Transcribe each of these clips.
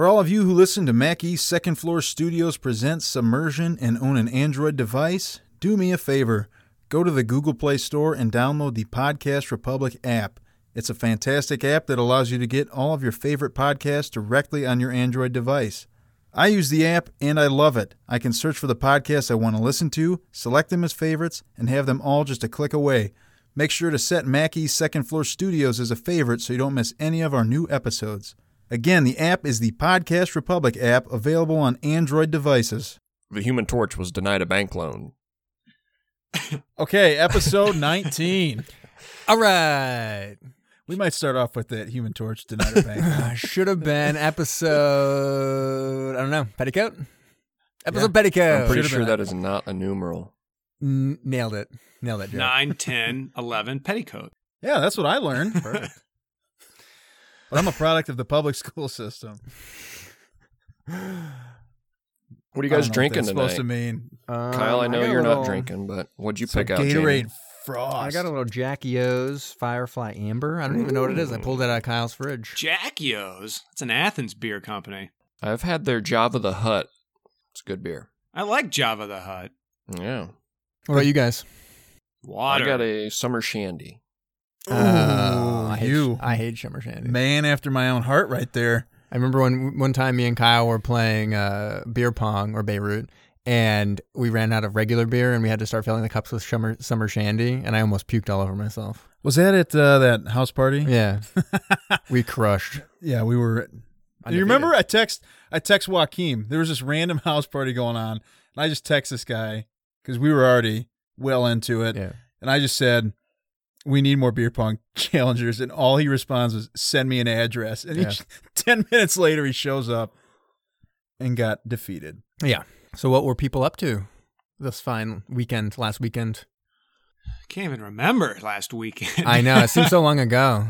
For all of you who listen to Mackey's Second Floor Studios presents Submersion and own an Android device, do me a favor. Go to the Google Play Store and download the Podcast Republic app. It's a fantastic app that allows you to get all of your favorite podcasts directly on your Android device. I use the app and I love it. I can search for the podcasts I want to listen to, select them as favorites, and have them all just a click away. Make sure to set Mackey's Second Floor Studios as a favorite so you don't miss any of our new episodes. Again, the app is the Podcast Republic app available on Android devices. The Human Torch was denied a bank loan. Okay, episode 19. All right. We might start off with that Human Torch denied a bank. Uh, should have been episode. I don't know. Petticoat. Episode petticoat. I'm pretty should've sure that is not a numeral. N- nailed it. Nailed it. Joe. 9, 10, 11, petticoat. yeah, that's what I learned. Perfect. But I'm a product of the public school system. What are you guys know what drinking that's tonight? supposed to mean. Kyle, I know got a you're little- not drinking, but what'd you Some pick out? Gatorade Jamie? Frost. I got a little Jackie O's Firefly Amber. I don't even know what it is. I pulled it out of Kyle's fridge. Jackie O's. It's an Athens beer company. I've had their Java the Hut. It's good beer. I like Java the Hut. Yeah. What about you guys? Water. I got a summer shandy. Ooh, Uh, I hate, you. I hate Shimmer Shandy. Man after my own heart right there. I remember when one time me and Kyle were playing uh, beer pong or Beirut, and we ran out of regular beer, and we had to start filling the cups with summer summer shandy, and I almost puked all over myself. Was that at uh, that house party? Yeah, we crushed. Yeah, we were. Do you remember? I text I text Joaquin. There was this random house party going on, and I just text this guy because we were already well into it, Yeah. and I just said, "We need more beer pong challengers," and all he responds was, "Send me an address." And he, ten minutes later, he shows up and got defeated. Yeah. So what were people up to this fine weekend? Last weekend? I Can't even remember last weekend. I know it seems so long ago.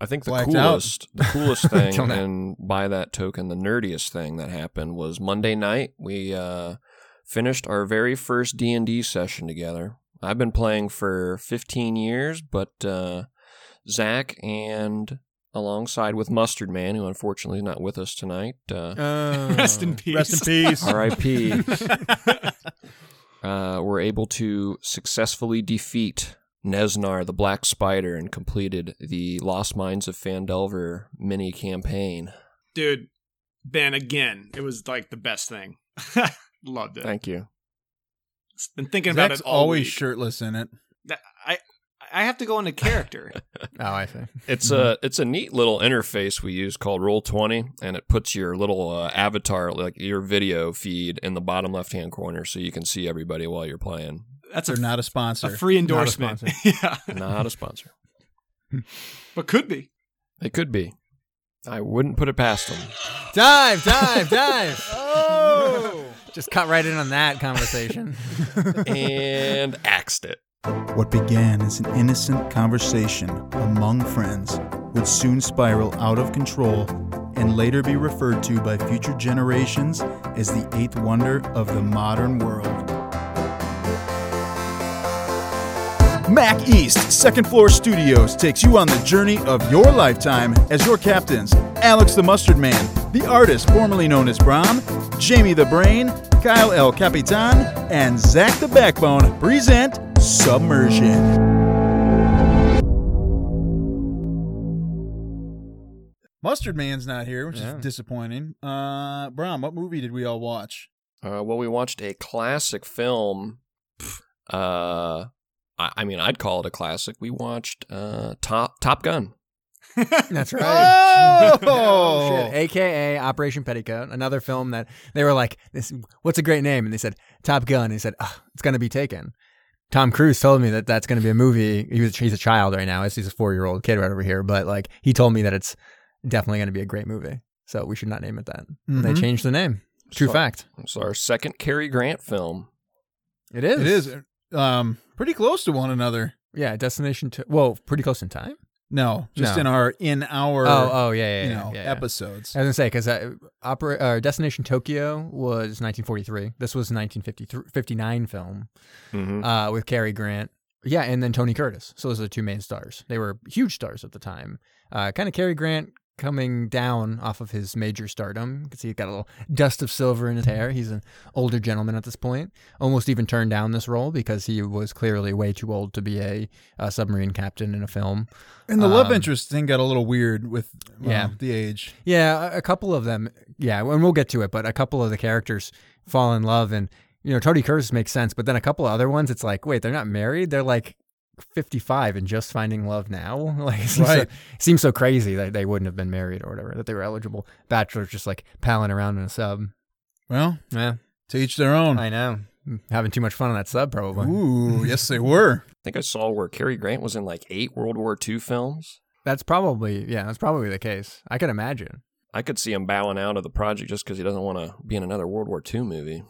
I think the Blacked out. coolest, the coolest thing, and by that token, the nerdiest thing that happened was Monday night. We uh, finished our very first D and D session together. I've been playing for 15 years, but uh, Zach and alongside with Mustard Man, who unfortunately is not with us tonight, uh, Rest in peace. Rest in peace. R.I.P. uh, were able to successfully defeat Nezznar, the Black Spider, and completed the Lost Mines of Phandelver mini campaign. Dude, Ben, again, it was like the best thing. Loved it. Thank you. Been thinking about Zach's it all always week. shirtless in it. I I have to go into character. Oh, I see. It's a it's a neat little interface we use called Roll20, and it puts your little uh, avatar, like your video feed, in the bottom left hand corner, so you can see everybody while you're playing. That's a, They're not a sponsor. a free endorsement. sponsor. yeah, Not a sponsor. but could be. It could be. I wouldn't put it past them. Dive, dive, dive. oh, just cut right in on that conversation. and axed it. What began as an innocent conversation among friends would soon spiral out of control and later be referred to by future generations as the eighth wonder of the modern world. Mackey's Second Floor Studios takes you on the journey of your lifetime as your captains Alex the Mustard Man, the artist formerly known as Brom, Jamie the Brain, Kyle El Capitan, and Zach the Backbone present Submersion. Mustard Man's not here, which Yeah. is disappointing. Uh, Brom, what movie did we all watch? Uh, well, we watched a classic film. Uh, I, I mean, I'd call it a classic. We watched uh, Top Top Gun. That's right. Oh, Shit. AKA Operation Petticoat, another film that they were like, "This, what's a great name?" And they said Top Gun. And he said, "Ugh, "It's gonna be taken." Tom Cruise told me that that's gonna be a movie. He was, he's a child right now. He's a four year old kid right over here, but like he told me that it's definitely gonna be a great movie. So we should not name it that. And They changed the name. True So- fact. It's our second Cary Grant film. It is. It is um pretty close to one another. Yeah. Destination. To, whoa, pretty close in time. No, just No. in our in our oh, oh, yeah, yeah, you yeah, know yeah, yeah. episodes. I was gonna say because uh, opera uh, Destination Tokyo was 1943. This was 1959 film Mm-hmm. uh, with Cary Grant. Yeah, and then Tony Curtis. So those are the two main stars. They were huge stars at the time. Uh, kind of Cary Grant coming down off of his major stardom. You can see he's got a little dust of silver in his hair. He's an older gentleman at this point. Almost even turned down this role because he was clearly way too old to be a, a submarine captain in a film. And the love Um, interest thing got a little weird with well, Yeah. the age. Yeah, a, a couple of them. Yeah, and we'll get to it, but a couple of the characters fall in love, and you know, Tony Curtis makes sense, but then a couple of other ones, it's like, wait, they're not married. They're like. 55 and just finding love now like it seems, Right. so, seems so crazy that they wouldn't have been married or whatever that they were eligible bachelors just like palling around in a sub Well, yeah to each their own. i know having too much fun on that sub probably Ooh, yes, they were. I think I saw where Cary Grant was in like eight World War II films. that's probably yeah that's probably the case i can imagine I could see him bowing out of the project just because he doesn't want to be in another World War II movie.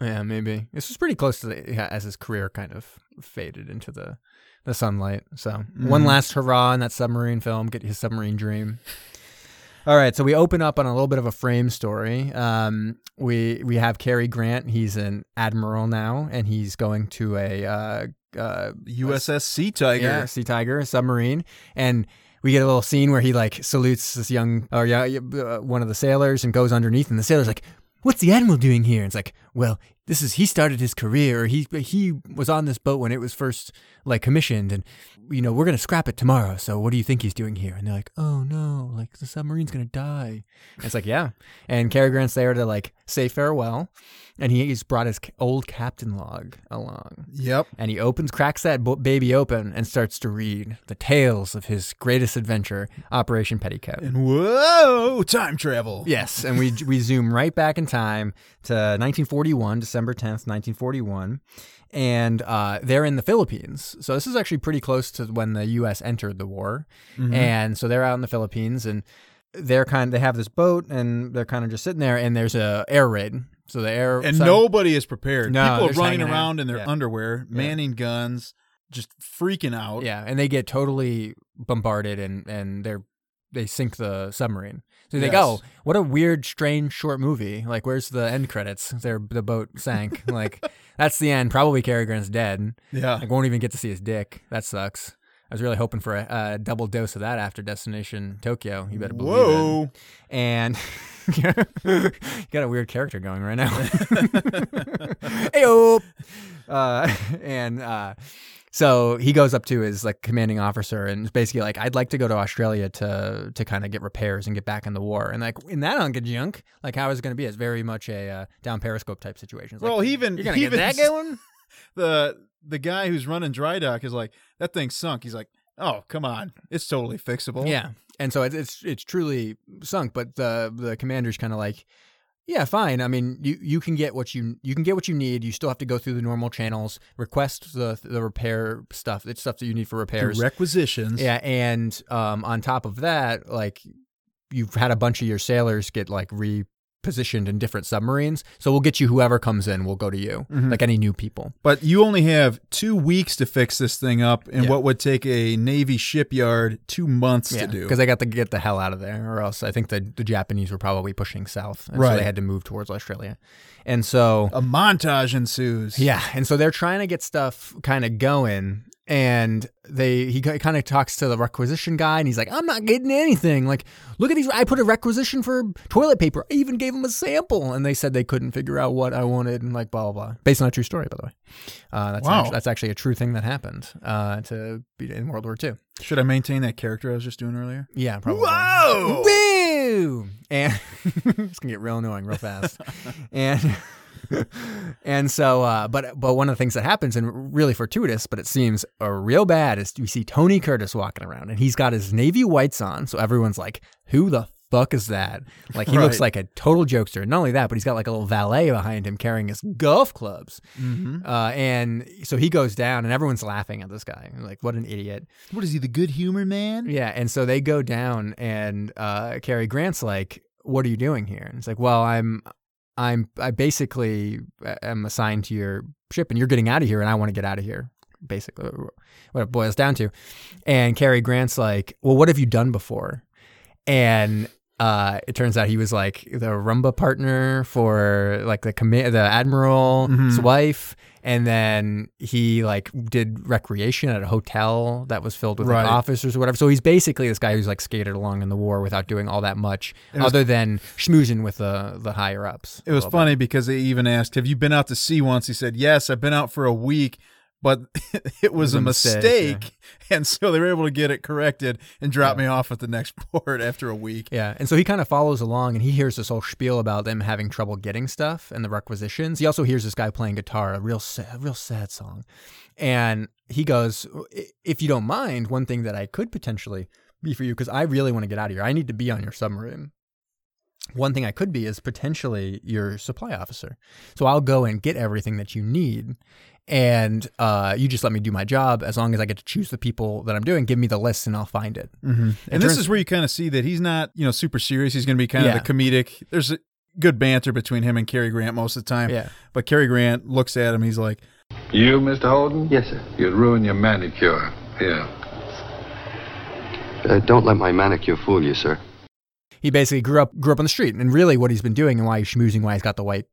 Yeah, maybe. This was pretty close to the, yeah, as his career kind of faded into the the sunlight. So one Mhm. last hurrah in that submarine film, get his submarine dream. All right, so we open up on a little bit of a frame story. Um, we we have Cary Grant. He's an admiral now, and he's going to a uh, uh, USS Sea Tiger. yeah, Sea Tiger, a submarine, and we get a little scene where he like salutes this young or yeah, yeah, uh, one of the sailors and goes underneath, and the sailor's like, "What's the admiral doing here?" And it's like, "Well, this is he started his career, he he was on this boat when it was first like commissioned, and you know we're gonna scrap it tomorrow. So what do you think he's doing here?" And they're like, "Oh no, like the submarine's gonna die." And it's like, yeah, and Cary Grant's there to like say farewell, and he's brought his old captain log along Yep. and he opens, cracks that baby open, and starts to read the tales of his greatest adventure, Operation Petticoat. And whoa, time travel. Yes, and we we zoom right back in time to 1941, December 10th, 1941, and uh, they're in the Philippines. So this is actually pretty close to when the U.S. entered the war, Mhm. and so they're out in the Philippines, and they're kind Of, they have this boat, and they're kind of just sitting there, and there's a air raid. So the air and so- nobody is prepared. No, People they're running hanging out. around in their Yeah. underwear, manning guns, just freaking out. Yeah, and they get totally bombarded and and they're they sink the submarine. So they Yes. go, what a weird, strange short movie. Like, where's the end credits? Their the boat sank. like, that's the end. Probably Cary Grant's dead. Yeah. Like, won't even get to see his dick. That sucks. I was really hoping for a, a double dose of that after Destination Tokyo. You better believe it. And you got a weird character going right now. Ayo. Uh, and uh, so he goes up to his like commanding officer and is basically like, "I'd like to go to Australia to to kind of get repairs and get back in the war." And like in that unka junk, like how is it going to be? It's very much a uh, down periscope type situation. It's like, Well, he even you're gonna he get even that going? The the guy who's running dry dock is like that thing sunk. He's like, oh come on, it's totally fixable. Yeah, and so it's it's, it's truly sunk. But the the commander's kind of like, yeah, fine. I mean, you, you can get what you you can get what you need. You still have to go through the normal channels, request the the repair stuff. It's stuff that you need for repairs. requisitions. Yeah, and um, on top of that, like you've had a bunch of your sailors get like repositioned in different submarines. So we'll get you whoever comes in. We'll go to you, Mhm. like any new people. But you only have two weeks to fix this thing up in Yeah. what would take a Navy shipyard two months to do. because they got to get the hell out of there, or else I think the the Japanese were probably pushing south, and so Right. they had to move towards Australia, and so a montage ensues. yeah, and so they're trying to get stuff kind of going. And they he kind of talks to the requisition guy, and he's like, "I'm not getting anything. Like, look at these. I put a requisition for toilet paper. I even gave them a sample, and they said they couldn't figure out what I wanted, and like blah blah blah. Based on a true story, by the way. Uh, that's Wow. actually, that's actually a true thing that happened uh, to be in World War II. Should I maintain that character I was just doing earlier? Yeah, probably. Whoa! Woo! And it's gonna get real annoying real fast. and and so, uh, but but one of the things that happens, and really fortuitous, but it seems uh, real bad, is we see Tony Curtis walking around, and he's got his navy whites on. So everyone's like, "Who the fuck is that?" Like he looks like a total jokester. Not only that, but he's got like a little valet behind him carrying his golf clubs. Mm-hmm. Uh, and so he goes down, and everyone's laughing at this guy. Like, what an idiot! What is he, the good humor man? Yeah, and so they go down, and uh, Cary Grant's like, "What are you doing here?" And it's like, "Well, I'm, I'm, I basically am assigned to your ship, and you're getting out of here, and I want to get out of here." Basically, what it boils down to. And Cary Grant's like, "Well, what have you done before?" And uh, it turns out he was like the rumba partner for like the comma- the admiral's Mhm. wife, and then he like did recreation at a hotel that was filled with like, officers or whatever. So he's basically this guy who's like skated along in the war without doing all that much, was- other than schmoozing with the the higher ups. It was funny because they even asked, "Have you been out to sea once?" He said, "Yes, I've been out for a week." But it was, a a mistake, mistake, and so they were able to get it corrected and drop me off at the next port after a week. Yeah, and so he kind of follows along, and he hears this whole spiel about them having trouble getting stuff and the requisitions. He also hears this guy playing guitar, a real sad, real sad song, and he goes, "If you don't mind, one thing that I could potentially be for you, because I really want to get out of here. I need to be on your submarine. One thing I could be is potentially your supply officer. So I'll go and get everything that you need." And uh, you just let me do my job as long as I get to choose the people that I'm doing. Give me the list and I'll find it. Mm-hmm. And this turns- is where you kind of see that he's not, you know, super serious. He's going to be kind Yeah. of the comedic. There's a good banter between him and Cary Grant most of the time. Yeah. But Cary Grant looks at him. He's like, You, Mr. Holden? Yes, sir. You'd ruin your manicure. Here. Uh, don't let my manicure fool you, sir. he basically grew up grew up on the street and really what he's been doing and why he's schmoozing why he's got the white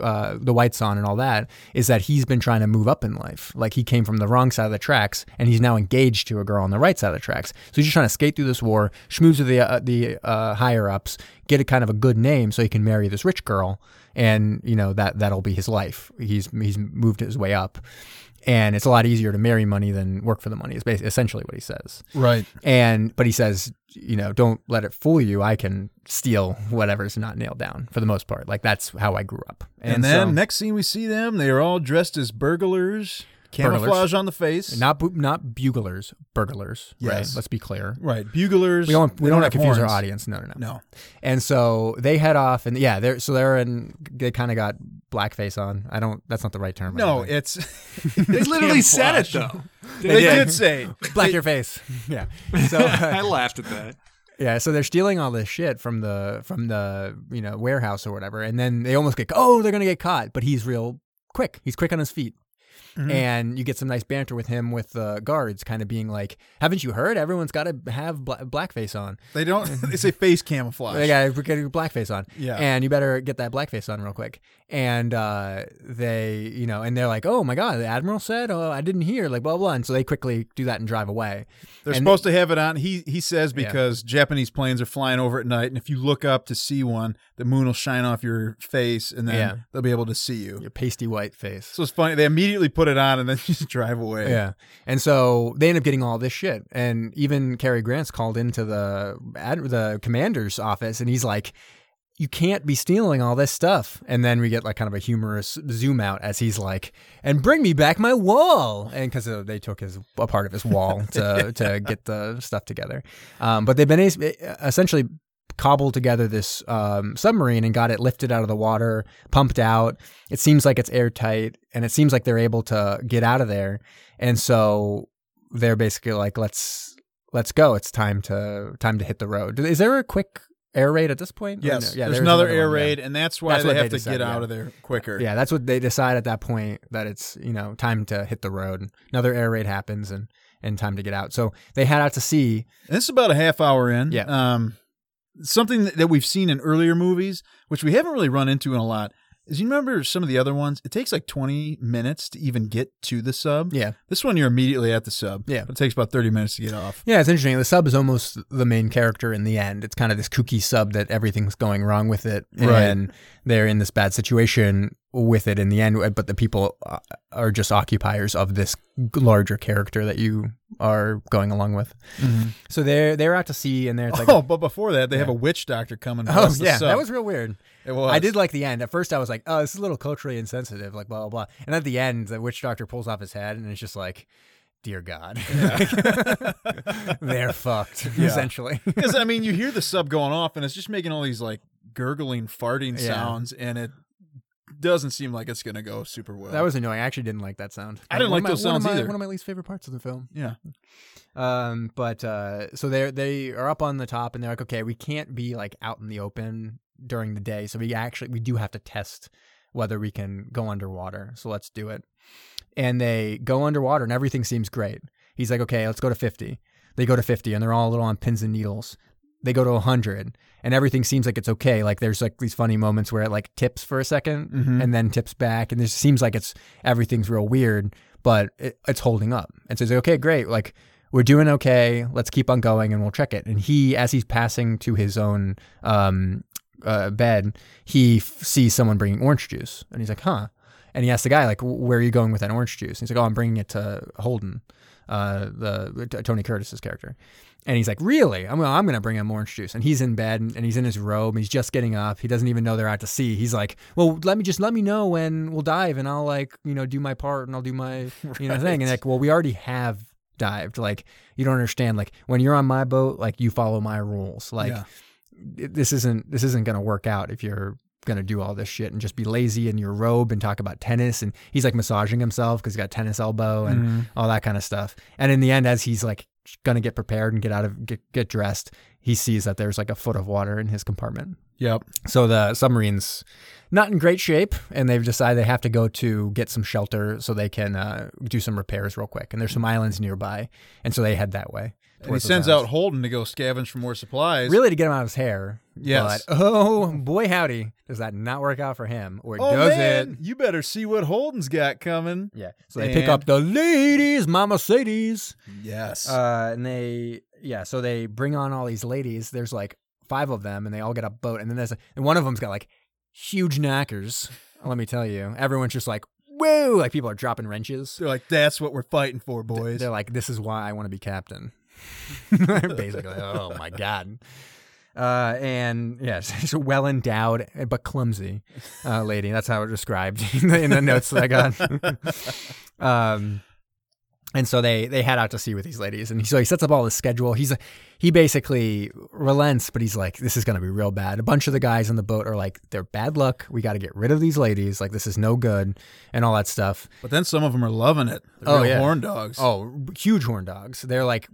uh, the whites on and all that is that he's been trying to move up in life. Like he came from the wrong side of the tracks and he's now engaged to a girl on the right side of the tracks. So he's just trying to skate through this war schmooze with the uh, the uh, higher ups get a kind of a good name so he can marry this rich girl and you know that that'll be his life. He's he's moved his way up and it's a lot easier to marry money than work for the money is basically essentially what he says right. and but he says, you know, don't let it fool you. I can steal whatever's not nailed down for the most part. Like that's how I grew up. And, then so- next scene we see them, they are all dressed as burglars, camouflage Burglars. on the face. not bu- not buglers, burglars. Right. Yes. Let's be clear. right, buglers. We don't we don't, have confuse our audience. No, no, no. No. And so they head off, and yeah, they're so they're in. They kind of got blackface on. I don't. That's not the right term. No, don't it's They literally said it though. they, did. did say black your face. Yeah. So I uh, laughed at that. Yeah, so they're stealing all this shit from the from the you know warehouse or whatever, and then they almost get oh they're gonna get caught, but he's real quick. He's quick on his feet, Mm-hmm. and you get some nice banter with him with the guards, kind of being like, "Haven't you heard? Everyone's got to have bla- blackface on. they don't. They say face camouflage. They got to get blackface on, Yeah. and you better get that blackface on real quick." And uh, they, you know, and they're like, "Oh my god, the admiral said, oh I didn't hear," like blah blah, blah. and so they quickly do that and drive away. They're And- supposed to have it on. He he says Yeah. because Japanese planes are flying over at night, and if you look up to see one, the moon will shine off your face, and then Yeah. they'll be able to see you. Your pasty white face. So it's funny. They immediately put it on and then just drive away. Yeah. And so they end up getting all this shit. And even Cary Grant's called into the ad, the commander's office and he's like, you can't be stealing all this stuff. And then we get like kind of a humorous zoom out as he's like, and bring me back my wall. And because they took his a part of his wall to, to get the stuff together. Um, but they've been essentially cobbled together this um, submarine and got it lifted out of the water, pumped out. It seems like it's airtight, and it seems like they're able to get out of there. And so they're basically like, "Let's let's go. It's time to time to hit the road." Is there a quick air raid at this point? Yes. no? Yeah, there's, there's another air one, yeah. raid, and that's why That's they have they to decide, get yeah. out of there quicker. Yeah, that's what they decide at that point that it's you know time to hit the road. Another air raid happens and and time to get out. So they head out to sea. And this is about a half hour in. Yeah. Um, something that- that we've seen in earlier movies, which we haven't really run into in a lot, is you remember some of the other ones? It takes like 20 minutes to even get to the sub. Yeah. This one, you're immediately at the sub. Yeah. But it takes about 30 minutes to get off. Yeah, it's interesting. The sub is almost the main character in the end. It's kind of this kooky sub that everything's going wrong with it, Right. and they're in this bad situation with it in the end. But the people uh, are just occupiers of this larger character that you are going along with. So they're they're out to sea, and they're like, oh, but before that, they have a witch doctor coming. oh yeah, sub. that was real weird. It was. I did like the end. At first, I was like, "Oh, this is a little culturally insensitive," like blah blah blah. And at the end, the witch doctor pulls off his head, and it's just like, "Dear God, they're fucked." Yeah. Essentially, Because I mean, you hear the sub going off, and it's just making all these like gurgling, farting Yeah. sounds, and it doesn't seem like it's going to go super well. that was annoying. I actually didn't like that sound. I didn't One like those my- one sounds my- either. One of my least favorite parts of the film. yeah. Um, but uh, so they they are up on the top, and they're like, "Okay, we can't be like out in the open during the day, so we actually we do have to test whether we can go underwater. So let's do it." And they go underwater, and everything seems great. He's like, "Okay, let's go to 50." They go to 50, and they're all a little on pins and needles. they go to 100 and everything seems like it's okay. Like there's like these funny moments where it like tips for a 2nd Mhm. and then tips back. And it seems like it's everything's real weird, but it, it's holding up. And so he's like, okay, great. Like we're doing okay. Let's keep on going and we'll check it. And he, as he's passing to his own um, uh, bed, he f- sees someone bringing orange juice. And he's like, huh. And he asks the guy, like, where are you going with that orange juice? And he's like, oh, I'm bringing it to Holden, uh, the t- Tony Curtis's character. And he's like, really? I'm, I'm going to bring him orange juice. And he's in bed and, and he's in his robe. And he's just getting up. He doesn't even know they're out to sea. He's like, well, let me just let me know when we'll dive and I'll like, you know, do my part and I'll do my, you know, thing. And like, well, we already have dived. Like, you don't understand. Like, when you're on my boat, like, you follow my rules. Like, Yeah. This isn't this isn't going to work out if you're going to do all this shit and just be lazy in your robe and talk about tennis and he's like massaging himself because he's got tennis elbow and Mhm. all that kind of stuff and in the end as he's like going to get prepared and get out of get, get dressed he sees that there's like a foot of water in his compartment Yep. so the submarine's not in great shape, and they've decided they have to go to get some shelter so they can uh, do some repairs real quick. And there's some islands nearby, and so they head that way. And he sends out. Holden to go scavenge for more supplies. really to get him out of his hair. Yes. But, oh boy, howdy, does that not work out for him, or Oh does man, it? you better see what Holden's got coming. Yeah. So they pick up the ladies, Mama Sadie's. Yes. Uh, and they, yeah, so they bring on all these ladies. There's like five of them, and they all get a boat. And then there's, a, and one of them's got like huge knackers. Let me tell you, everyone's just like, whoa! Like people are dropping wrenches. They're like, that's what we're fighting for, boys. They're like, this is why I want to be captain. Basically, oh my god. Uh, and yes, she's a well endowed but clumsy uh, lady. That's how it described in the, in the notes that I got. um, and so they they head out to sea with these ladies, and so he sets up all his schedule. He's he basically relents, but he's like, this is gonna be real bad. A bunch of the guys on the boat are like, they're bad luck. We got to get rid of these ladies. Like this is no good, and all that stuff. but then some of them are loving it. They're Oh, yeah. horn dogs. Oh, huge horn dogs. They're like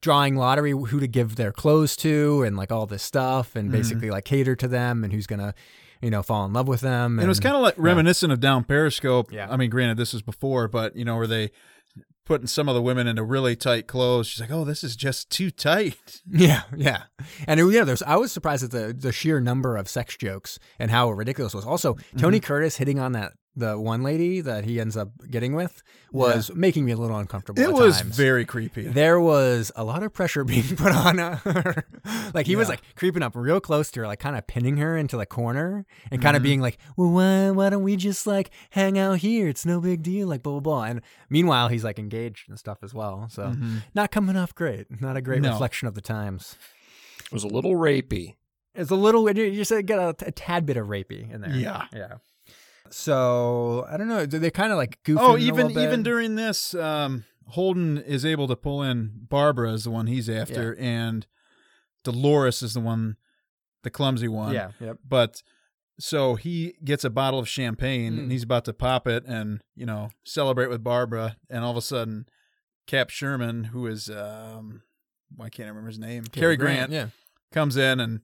drawing lottery who to give their clothes to and like all this stuff and mm-hmm. basically like cater to them and who's going to, you know, fall in love with them. and it was kind of like reminiscent of Down Periscope. Yeah. I mean, granted, this was before, but you know, where they putting some of the women into really tight clothes. She's like, "Oh, this is just too tight." Yeah, yeah. And yeah, there's I was surprised at the the sheer number of sex jokes and how ridiculous it was. Also, Mm-hmm. Tony Curtis hitting on that the one lady that he ends up getting with was making me a little uncomfortable It at was times. very creepy. there was a lot of pressure being put on her. like he was like creeping up real close to her, like kind of pinning her into the corner and Mm-hmm. kind of being like, "Well, why why don't we just like hang out here? It's no big deal." Like blah blah blah. And meanwhile, he's like engaged and stuff as well. So not coming off great. Not a great Mm-hmm. No. reflection of the times. It was a little rapey. It's a little. You just get a, a tad bit of rapey in there. Yeah. yeah. So I don't know. They kind of like goofing. Oh, even even during this, um, Holden is able to pull in Barbara is the one he's after, and Dolores is the one, the clumsy one. yeah, yep. But so he gets a bottle of champagne Mm. and he's about to pop it and you know celebrate with Barbara, and all of a sudden, Cap Sherman, who is um, I can't I remember his name, Cary Grant, Yeah. comes in and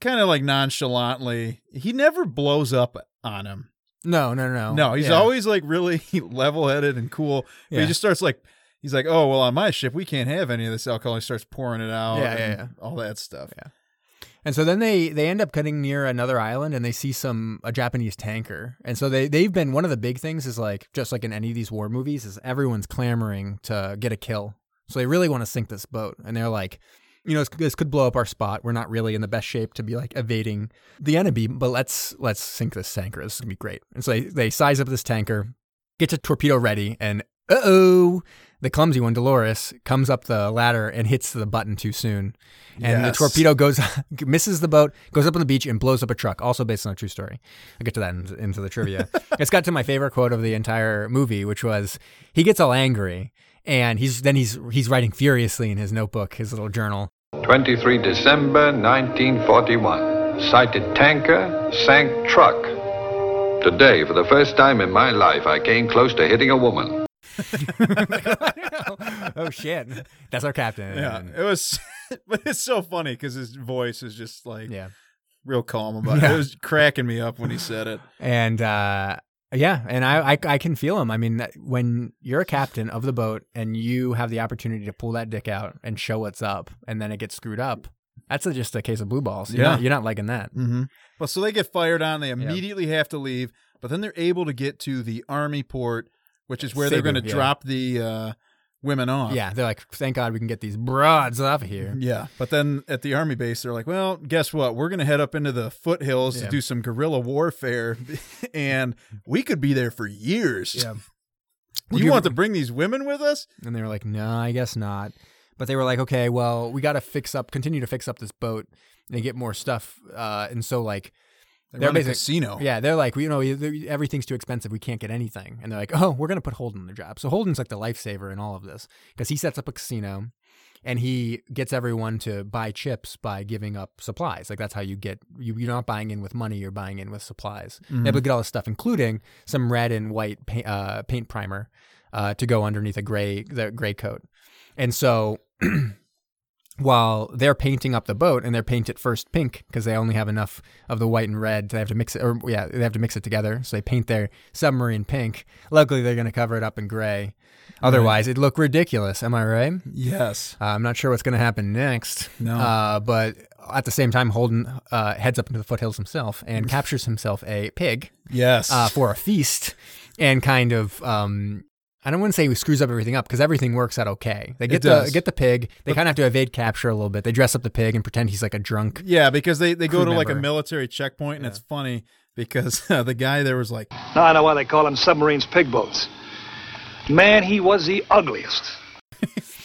kind of like nonchalantly, he never blows up on him. No, no, no. No, he's Yeah. always like really level headed and cool. But Yeah. he just starts like he's like, Oh, well on my ship we can't have any of this alcohol. He starts pouring it out. Yeah, yeah, yeah. All that stuff. Yeah. And so then they they end up cutting near another island and they see some a Japanese tanker. And so they they've been one of the big things is like just like in any of these war movies is everyone's clamoring to get a kill. So they really want to sink this boat and they're like you know, this, this could blow up our spot. We're not really in the best shape to be like evading the enemy, but let's let's sink this tanker. This is gonna be great. And so they, they size up this tanker, get to torpedo ready, and uh oh, the clumsy one, Dolores, comes up the ladder and hits the button too soon. And the torpedo goes misses the boat, goes up on the beach and blows up a truck. Also based on a true story. I'll get to that in, into the trivia. it's got to my favorite quote of the entire movie, which was he gets all angry and he's then he's he's writing furiously in his notebook, his little journal. 23 December 1941. Sighted tanker, sank truck. Today, for the first time in my life, I came close to hitting a woman. oh shit. That's our captain. Yeah. It was but it's so funny because his voice is just like Yeah. real calm about it. Yeah. It was cracking me up when he said it. And uh Yeah, and I, I I can feel him. I mean, when you're a captain of the boat and you have the opportunity to pull that dick out and show what's up, and then it gets screwed up, that's a, just a case of blue balls. You're Yeah. not, you're not liking that. Mm-hmm. Well, so they get fired on. They immediately have to leave, but then they're able to get to the army port, which is where they're going to yeah. drop the uh, women off. Yeah, they're like, thank God we can get these broads off of here. Yeah, but then at the army base, they're like, "Well, guess what? We're going to head up into the foothills Yeah. to do some guerrilla warfare, and we could be there for years. Yeah. You you- want to bring these women with us? And they were like, no, I guess not. But they were like, okay, well, we got to fix up, continue to fix up this boat and get more stuff. Uh, and so like, They They're a casino. yeah, they're like, you know, everything's too expensive. We can't get anything. And they're like, oh, we're going to put Holden in the job. So Holden's like the lifesaver in all of this because he sets up a casino and he gets everyone to buy chips by giving up supplies. Like that's how you get, you, you're not buying in with money, you're buying in with supplies. They're able to get all this stuff, including some red and white paint, uh, paint primer uh, to go underneath a gray, the gray coat. And so while they're painting up the boat and they're paint it first pink because they only have enough of the white and red. They have to mix it or yeah they have to mix it together. So they paint their submarine pink. Luckily they're going to cover it up in gray. Otherwise it'd look ridiculous. Am i right? Yes. uh, i'm not sure what's going to happen next. No. uh, but at the same time holden uh, heads up into the foothills himself and captures himself a pig Yes. uh, for a feast and kind of um, I don't want to say he screws up everything up because everything works out okay. They get the does. get the pig. They kind of have to evade capture a little bit. They dress up the pig and pretend he's like a drunk. yeah, because they, they go crew to like a military checkpoint, and it's funny because uh, the guy there was like, Now I know why they call them submarines pig boats. Man, he was the ugliest.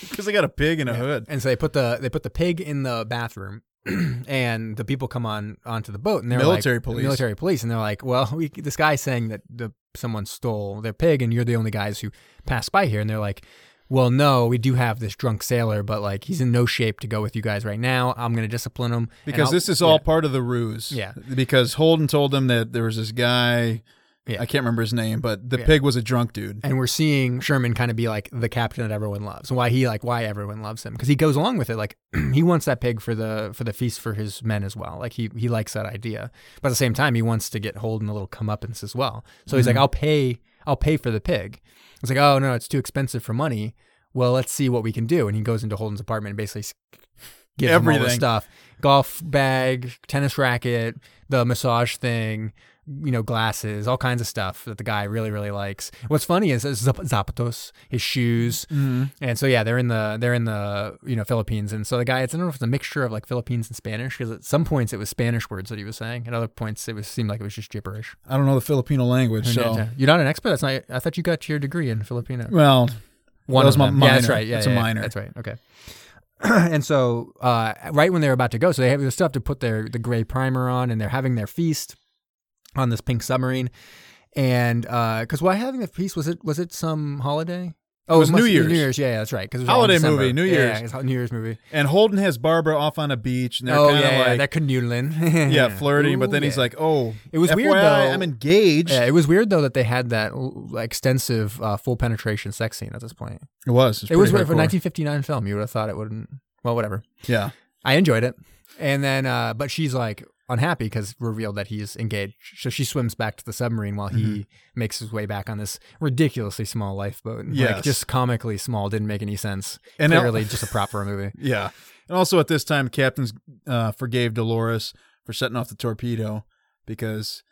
because they got a pig in a hood. And so they put the they put the pig in the bathroom. and the people come on onto the boat and they're Military like, police. military police, and they're like, "Well, we, this guy's saying that the someone stole their pig, and you're the only guys who passed by here." And they're like, "Well, no, we do have this drunk sailor, but like he's in no shape to go with you guys right now. I'm going to discipline him Because this is all yeah. part of the ruse. Yeah. Because Holden told them that there was this guy, Yeah. I can't remember his name, but the Yeah. pig was a drunk dude. and we're seeing Sherman kind of be like the captain that everyone loves. And why he like why everyone loves him because he goes along with it. Like he wants that pig for the for the feast for his men as well. Like he he likes that idea, but at the same time he wants to get Holden a little comeuppance as well. So he's like, mm-hmm. I'll pay I'll pay for the pig. It's like, oh no, it's too expensive for money. Well, let's see what we can do. And he goes into Holden's apartment and basically gives him all Everything. this stuff: golf bag, tennis racket, the massage thing, you know, glasses, all kinds of stuff that the guy really, really likes. What's funny is his zapatos, his shoes, Mm-hmm. and so yeah, they're in the they're in the you know Philippines, and so the guy, it's, I don't know if it's a mixture of like Philippines and Spanish because at some points it was Spanish words that he was saying, at other points it was seemed like it was just gibberish. I don't know the Filipino language, so You're not an expert. That's not. I thought you got your degree in Filipino. well, One that was my them. Yeah, that's right. Yeah, That's a yeah, yeah. minor. That's right. Okay. and so, uh, right when they're about to go, so they have still have to put their the gray primer on, and they're having their feast on this pink submarine. And because why having the feast was it was it some holiday? Oh, it was must New Year's. New Year's, yeah, yeah, that's right. Because Holiday movie, New Year's. yeah, it's a New Year's movie. and Holden has Barbara off on a beach, and they're oh kind of yeah, yeah, like, they're canoodling. yeah, flirting. but Ooh, then he's like, "Oh, It was FYI, weird, though. I'm engaged." Yeah, it was weird though that they had that extensive uh, full penetration sex scene at this point. It was. It was pretty weird for a 1959 film. You would have thought it wouldn't. Well, whatever. Yeah. I enjoyed it. And then, uh, but she's like unhappy because revealed that he's engaged. So she swims back to the submarine while he Mm-hmm. makes his way back on this ridiculously small lifeboat. Yes. Like just comically small. Didn't make any sense. And Clearly just a prop for a movie. Yeah. And also at this time, captains uh, forgave Dolores for setting off the torpedo because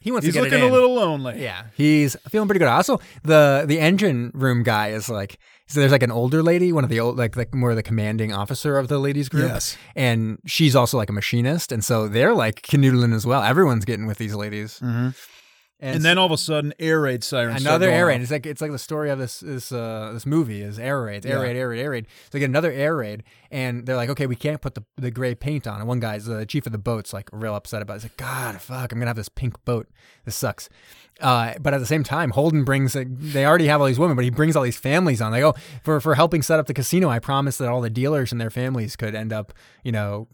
He wants he's to get looking a little lonely. Yeah, he's feeling pretty good. Also, the the engine room guy is like, so there's like an older lady, one of the old, like like more of the commanding officer of the ladies group. Yes. and she's also like a machinist, and so they're like canoodling as well. Everyone's getting with these ladies, Mhm. and, And then all of a sudden, air raid sirens. another air off. raid. It's like it's like the story of this this uh this movie is air raids, air Yeah. raid, air raid, air raid. So they get another air raid, and they're like, okay, we can't put the the gray paint on. And one guy's the chief of the boat's like real upset about. it. He's like, God, fuck, I'm gonna have this pink boat. This sucks. Uh, but at the same time, Holden brings. They already have all these women, but he brings all these families on. Like, oh, for for helping set up the casino, I promised that all the dealers and their families could end up, you know,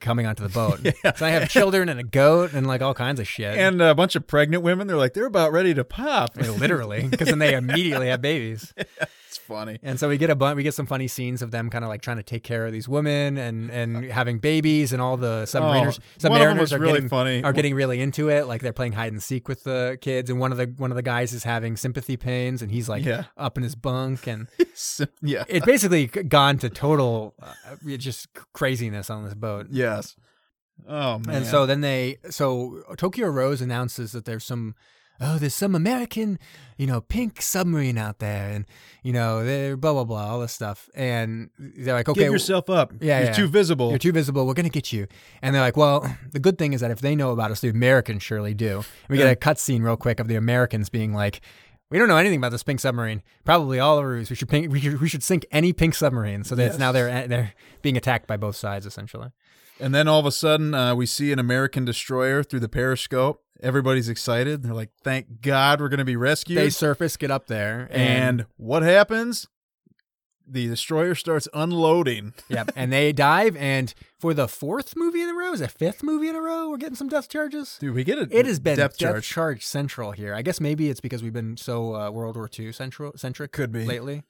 coming onto the boat. So I have children and a goat and like all kinds of shit. And a bunch of pregnant women. they're like they're about ready to pop. Yeah, literally, because then they immediately have babies. It's funny. And so we get a bun- we get some funny scenes of them kind of like trying to take care of these women and and having babies and all the submariners Oh, one of them submariners are really getting funny. are getting really into it like they're playing hide and seek with the kids and one of the one of the guys is having sympathy pains and he's like Yeah. up in his bunk and yeah. it's basically gone to total uh, just craziness on this boat. yes. Oh man. And so then they, so Tokyo Rose announces that there's some, oh, there's some American, you know, pink submarine out there, and you know, they're blah blah blah, all this stuff, and they're like, okay, get yourself up. Yeah, You're yeah. too visible. you're too visible. We're gonna get you. And they're like, well, the good thing is that if they know about us, the Americans surely do. We get a cutscene real quick of the Americans being like. We don't know anything about this pink submarine. Probably all a ruse. We should pink, we should we should sink any pink submarine. So that's now they're they're being attacked by both sides essentially. And then all of a sudden, uh, we see an American destroyer through the periscope. Everybody's excited. They're like, "Thank God, we're going to be rescued." They surface, get up there, and and what happens? The destroyer starts unloading. Yep, and they dive, and for the fourth movie in a row, is it fifth movie in a row? We're getting some death charges. Dude, we get it. It has been depth death charge. charge central here. I guess maybe it's because we've been so uh, World War II central centric. Could be. lately.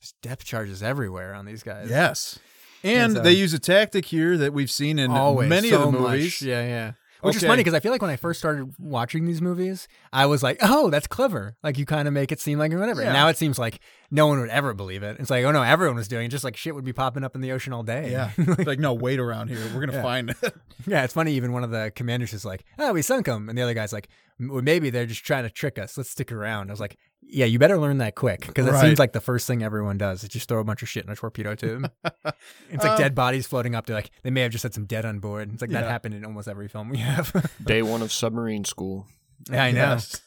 There's depth charges everywhere on these guys. Yes. And so- they use a tactic here that we've seen in always many so of the much. movies. Yeah, yeah. Which is funny because I feel like when I first started watching these movies, I was like, "Oh, that's clever!" Like you kind of make it seem like whatever. Yeah. And now it seems like no one would ever believe it. It's like, oh no, everyone was doing it. Just like shit would be popping up in the ocean all day. Yeah. like, no, wait around here. We're going to Yeah. find it. Yeah, it's funny. Even one of the commanders is like, "Oh, we sunk them," and the other guy's like, well, "Maybe they're just trying to trick us. Let's stick around." I was like, "Yeah, you better learn that quick because it Right. seems like the first thing everyone does is just throw a bunch of shit in a torpedo tube. it's like Um, dead bodies floating up. They're like, they may have just had some dead on board. It's like that happened in almost every film we have. Day one of submarine school. yeah, I know. Yes.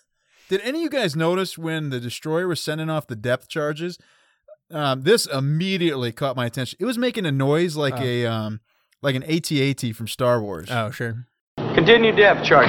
Did any of you guys notice when the destroyer was sending off the depth charges? Um, this immediately caught my attention. It was making a noise like Oh. a um, like an AT-AT from Star Wars. Oh, sure. Continue depth chart.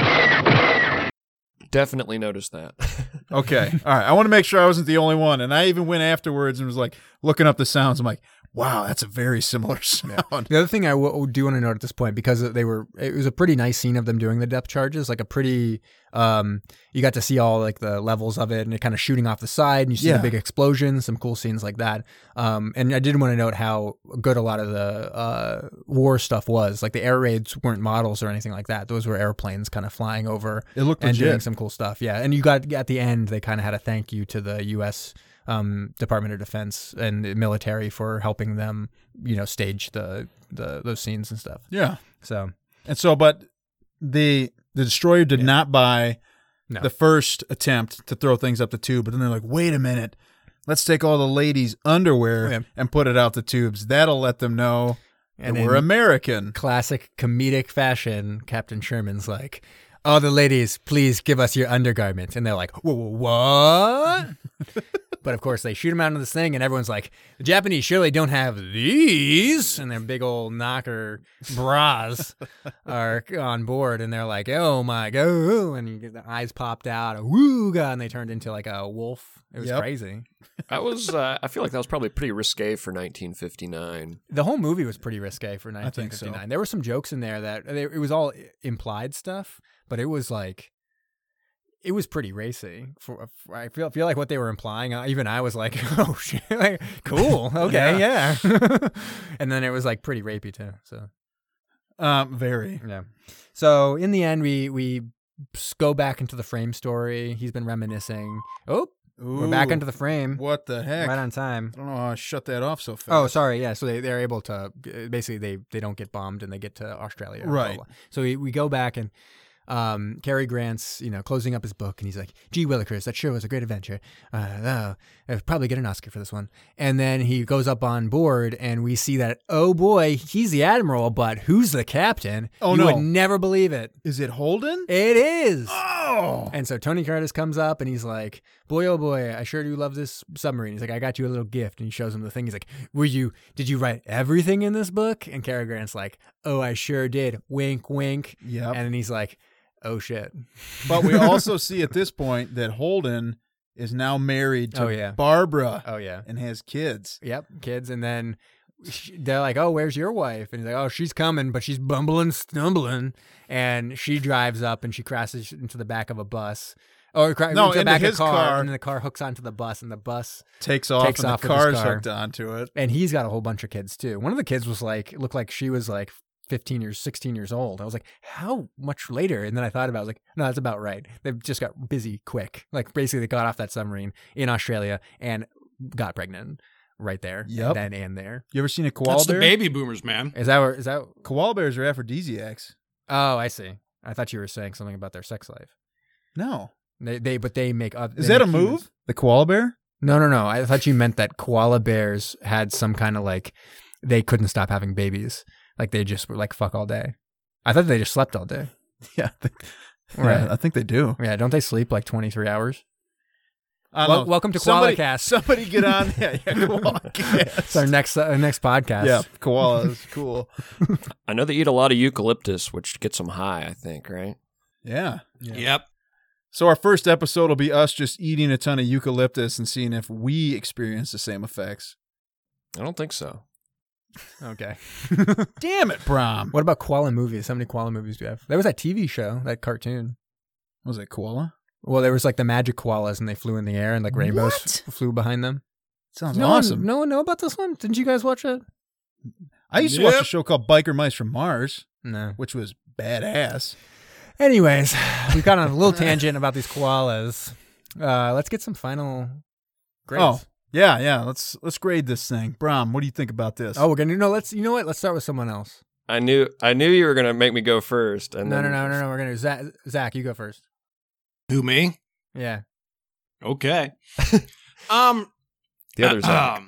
Definitely noticed that. Okay. All right. I want to make sure I wasn't the only one. And I even went afterwards and was like looking up the sounds. I'm like, wow, that's a very similar sound. The other thing I w- do want to note at this point, because they were, it was a pretty nice scene of them doing the depth charges, like a pretty, um, you got to see all like the levels of it and it kind of shooting off the side and you see Yeah. the big explosions, some cool scenes like that. Um, and I did want to note how good a lot of the, uh, war stuff was. Like the air raids weren't models or anything like that. Those were airplanes kind of flying over It looked and doing legit. some cool stuff. Yeah. And you got, at the end, they kind of had a thank you to the U.S. Um, Department of Defense and the military for helping them, you know, stage the, the those scenes and stuff. Yeah. So And so, but the the destroyer did not buy No. the first attempt to throw things up the tube, but then they're like, wait a minute, let's take all the ladies' underwear Yeah. and put it out the tubes. That'll let them know And that we're American. classic comedic fashion, Captain Sherman's like, "All the ladies, please give us your undergarments," and they're like, "Whoa, whoa, what?" but of course, they shoot him out into this thing, and everyone's like, "The Japanese surely don't have these," and their big old knocker bras are on board, and they're like, "Oh my god!" and you get the eyes popped out, a wooga, and they turned into like a wolf. It was Yep. crazy. That was, uh, I feel like that was probably pretty risque for 1959. The whole movie was pretty risque for I think so. 1959. There were some jokes in there that it was all implied stuff, but it was like it was pretty racy. For, for- I feel feel like what they were implying. uh, Even I was like, "Oh shit, like, cool, okay, yeah." and then it was like pretty rapey too. So Um, very. yeah. So in the end, we we go back into the frame story. He's been reminiscing. Oh, we're back into the frame. What the heck? Right on time. I don't know how I shut that off so fast. Oh, sorry. Yeah. So they, they're able to basically they, they don't get bombed and they get to Australia. Right. So we, we go back and um, Cary Grant's you know closing up his book and he's like, "Gee Willikers, that sure was a great adventure. Uh, uh, I'll probably get an Oscar for this one." And then he goes up on board and we see that oh boy, he's the admiral, but who's the captain? Oh, you no. would never believe it. Is it Holden? It is. Oh. And so Tony Curtis comes up and he's like, "Boy, oh boy, I sure do love this submarine." He's like, "I got you a little gift," and he shows him the thing. He's like, "Were you? Did you write everything in this book?" And Cary Grant's like, "Oh, I sure did." Wink, wink. Yep. And then he's like, "Oh shit." But we also see at this point that Holden is now married to Oh, yeah. Barbara Oh yeah. and has kids. Yep, kids. And then they're like, "Oh, where's your wife?" And he's like, "Oh, she's coming, but she's bumbling, stumbling." And she drives up and she crashes into the back of a bus. Oh, cra- No, into the back of his the car, car. and then the car hooks onto the bus, and the bus, Takes off Takes and off the car's car. hooked onto it. and he's got a whole bunch of kids too. One of the kids was like, looked like she was like 15 years, 16 years old. I was like, how much later? And then I thought about, it, I was like, no, that's about right. They just got busy quick. Like basically, they got off that submarine in Australia and got pregnant right there. Yep. Then and there. You ever seen a koala That's the bear? baby boomers, man. Is that where? Is that? Koala bears are aphrodisiacs. Oh, I see. I thought you were saying something about their sex life. No. They, they, but they make. oth- Is they that a move? humans- The koala bear? No, no, no. I thought you meant that koala bears had some kind of like they couldn't stop having babies. Like they just were like fuck all day. I thought they just slept all day. Yeah. I think- Right. yeah, I think they do. Yeah, don't they sleep like 23 hours? I don't know. welcome to somebody, KoalaCast. Somebody get on. Yeah, yeah, koala It's our next uh, next podcast. Yeah, koala is cool. I know they eat a lot of eucalyptus, which gets them high. I think, right? Yeah. Yep. So our first episode will be us just eating a ton of eucalyptus and seeing if we experience the same effects. I don't think so. Okay. Damn it, Brom. What about koala movies? How many koala movies do you have? There was that TV show, that cartoon. Was it koala? Well, there was like the magic koalas, and they flew in the air, and like rainbows What? f- flew behind them. Sounds no awesome. One, no one know about this one? Didn't you guys watch it? I used to watch Yep. a show called Biker Mice from Mars, No. which was badass. Anyways, we got on a little tangent about these koalas. Uh, let's get some final grades. Oh, yeah, yeah. Let's let's grade this thing. Brom, what do you think about this? Oh, we're gonna no. Let's. You know what? Let's start with someone else. I knew I knew you were gonna make me go first. And No, no, then- no, no, no. We're gonna Zach. Zach, you go first. Who me? Yeah. Okay. um, The other Zach.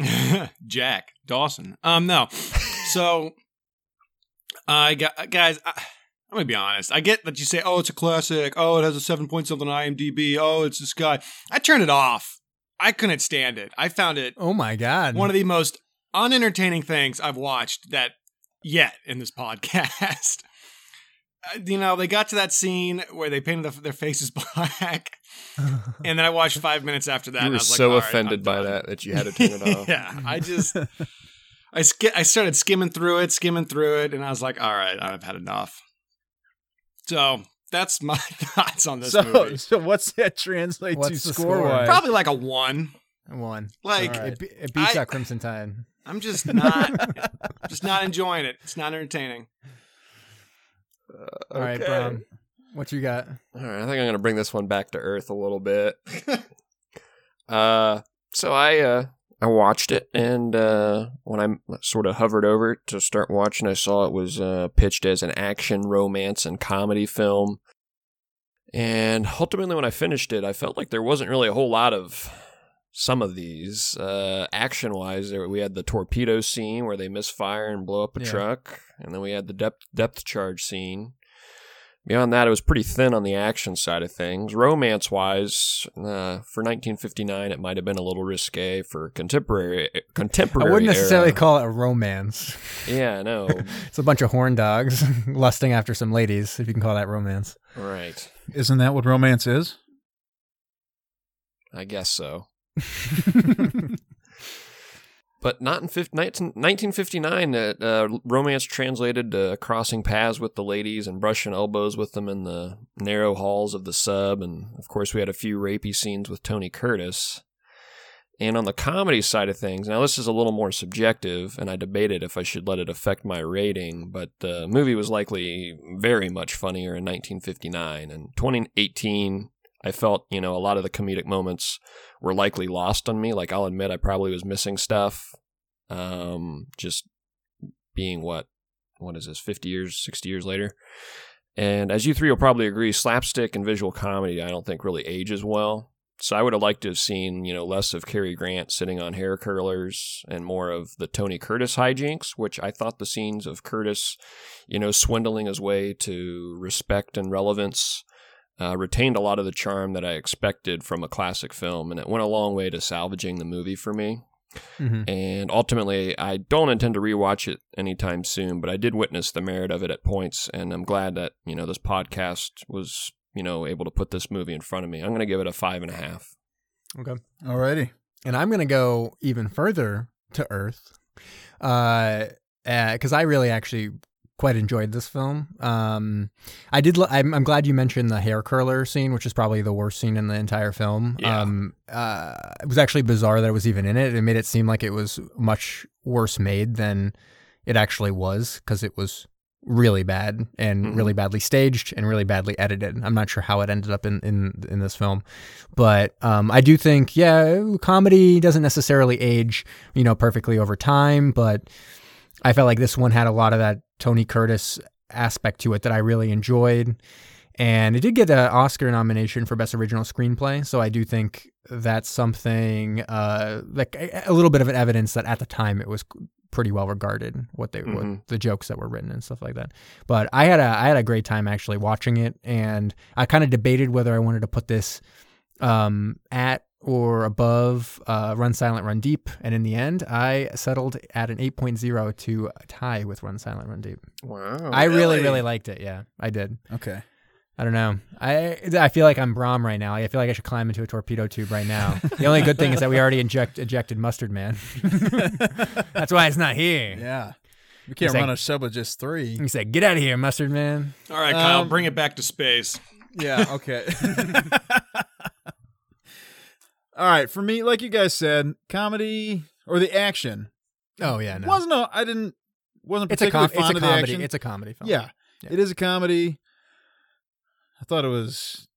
Um, Jack Dawson. Um, no. So, I got guys. I, I'm gonna be honest. I get that you say, "Oh, it's a classic. Oh, it has a seven point something IMDb. Oh, it's this guy." I turn it off. I couldn't stand it. I found it Oh my God. one of the most unentertaining things I've watched that yet in this podcast. Uh, You know, they got to that scene where they painted the, their faces black, and then I watched five minutes after that. you and were I was like, so "All right, offended I'm by done." that that you had to turn it off. yeah, I just I sk- I started skimming through it, skimming through it, and I was like, all right, I've had enough. So that's my thoughts on this so movie. so what's that translate What's to score score? wise? Probably like a one. One. Like All right. It, be- it beats I- out Crimson Tide. I'm just not just not enjoying it. It's not entertaining. All right, Okay. Brom. What you got? All right, I think I'm gonna bring this one back to earth a little bit. uh, so I uh I watched it, and uh, when I sort of hovered over it to start watching, I saw it was uh, pitched as an action, romance, and comedy film. And ultimately, when I finished it, I felt like there wasn't really a whole lot of some of these uh, action-wise. We had the torpedo scene where they misfire and blow up a Yeah. truck, and then we had the depth depth charge scene. Beyond that, it was pretty thin on the action side of things. Romance wise, uh, for 1959, it might have been a little risque for contemporary contemporary. I wouldn't necessarily era. call it a romance. Yeah, no, It's a bunch of horn dogs lusting after some ladies, if you can call that romance. right. Isn't that what romance is? I guess so. But not in 15, 19, 1959. Uh, uh, romance translated to crossing paths with the ladies and brushing elbows with them in the narrow halls of the sub. And of course, we had a few rapey scenes with Tony Curtis. And on the comedy side of things, now this is a little more subjective, and I debated if I should let it affect my rating, but the movie was likely very much funnier in 1959. And 2018, I felt, you know, a lot of the comedic moments were likely lost on me. Like, I'll admit I probably was missing stuff. Um, just being what, what is this, 50 years, 60 years later? And as you three will probably agree, slapstick and visual comedy, I don't think really ages well. So I would have liked to have seen, you know, less of Cary Grant sitting on hair curlers and more of the Tony Curtis hijinks, which I thought the scenes of Curtis, you know, swindling his way to respect and relevance uh, retained a lot of the charm that I expected from a classic film, and it went a long way to salvaging the movie for me. Mhm. And ultimately, I don't intend to rewatch it anytime soon, but I did witness the merit of it at points, and I'm glad that you know this podcast was you know able to put this movie in front of me. I'm going to give it a five and a half. Okay. Alrighty. And I'm going to go even further to Earth. Uh, because I really actually quite enjoyed this film. Um, I did. li- I'm, I'm glad you mentioned the hair curler scene, which is probably the worst scene in the entire film. Yeah. Um, uh, it was actually bizarre that it was even in it. It made it seem like it was much worse made than it actually was because it was really bad and Mhm. really badly staged and really badly edited. I'm not sure how it ended up in in, in this film, but um, I do think yeah, comedy doesn't necessarily age you know perfectly over time, but I felt like this one had a lot of that Tony Curtis aspect to it that I really enjoyed. And it did get an Oscar nomination for Best Original Screenplay. So I do think that's something, uh, like a a little bit of an evidence that at the time it was pretty well regarded what they what Mhm. the jokes that were written and stuff like that. But I had a I had a great time actually watching it, and I kind of debated whether I wanted to put this um, at or above uh, Run Silent, Run Deep. And in the end, I settled at an 8.0 to tie with Run Silent, Run Deep. Wow. I really, really? really liked it. Yeah, I did. Okay. I don't know. I I feel like I'm Brom right now. I feel like I should climb into a torpedo tube right now. the only good thing is that we already inject ejected Mustard Man. That's why it's not here. Yeah. We can't He's run like- a sub with just three. He said, "Get out of here, Mustard Man." All right, Kyle, Um, bring it back to space. Yeah, okay. All right, for me, like you guys said, comedy or the action Oh yeah, no. wasn't. No, I didn't. Wasn't it's a particularly com- it's fond a of the comedy. action. It's a comedy film. yeah, Yeah. it is a comedy. I thought it was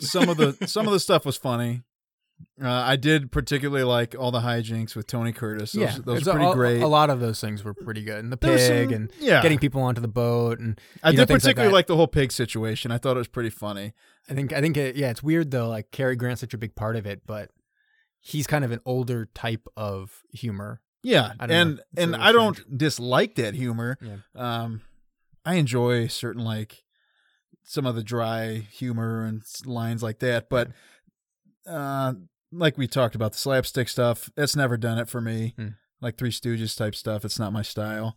some of the some of the stuff was funny. Uh, I did particularly like all the hijinks with Tony Curtis. Those, yeah, those pretty a, great. A lot of those things were pretty good. And the pig some- and yeah, getting people onto the boat, and I know, did things like particularly like the whole pig situation. I thought it was pretty funny. I think I think it, yeah, it's weird though. Like Cary Grant's such a big part of it, but he's kind of an older type of humor. Yeah, I don't and. And I don't dislike that humor. Yeah. Um, I enjoy certain like some of the dry humor and lines like that, but uh, like we talked about the slapstick stuff, that's never done it for me. Hmm. Like Three Stooges type stuff, it's not my style.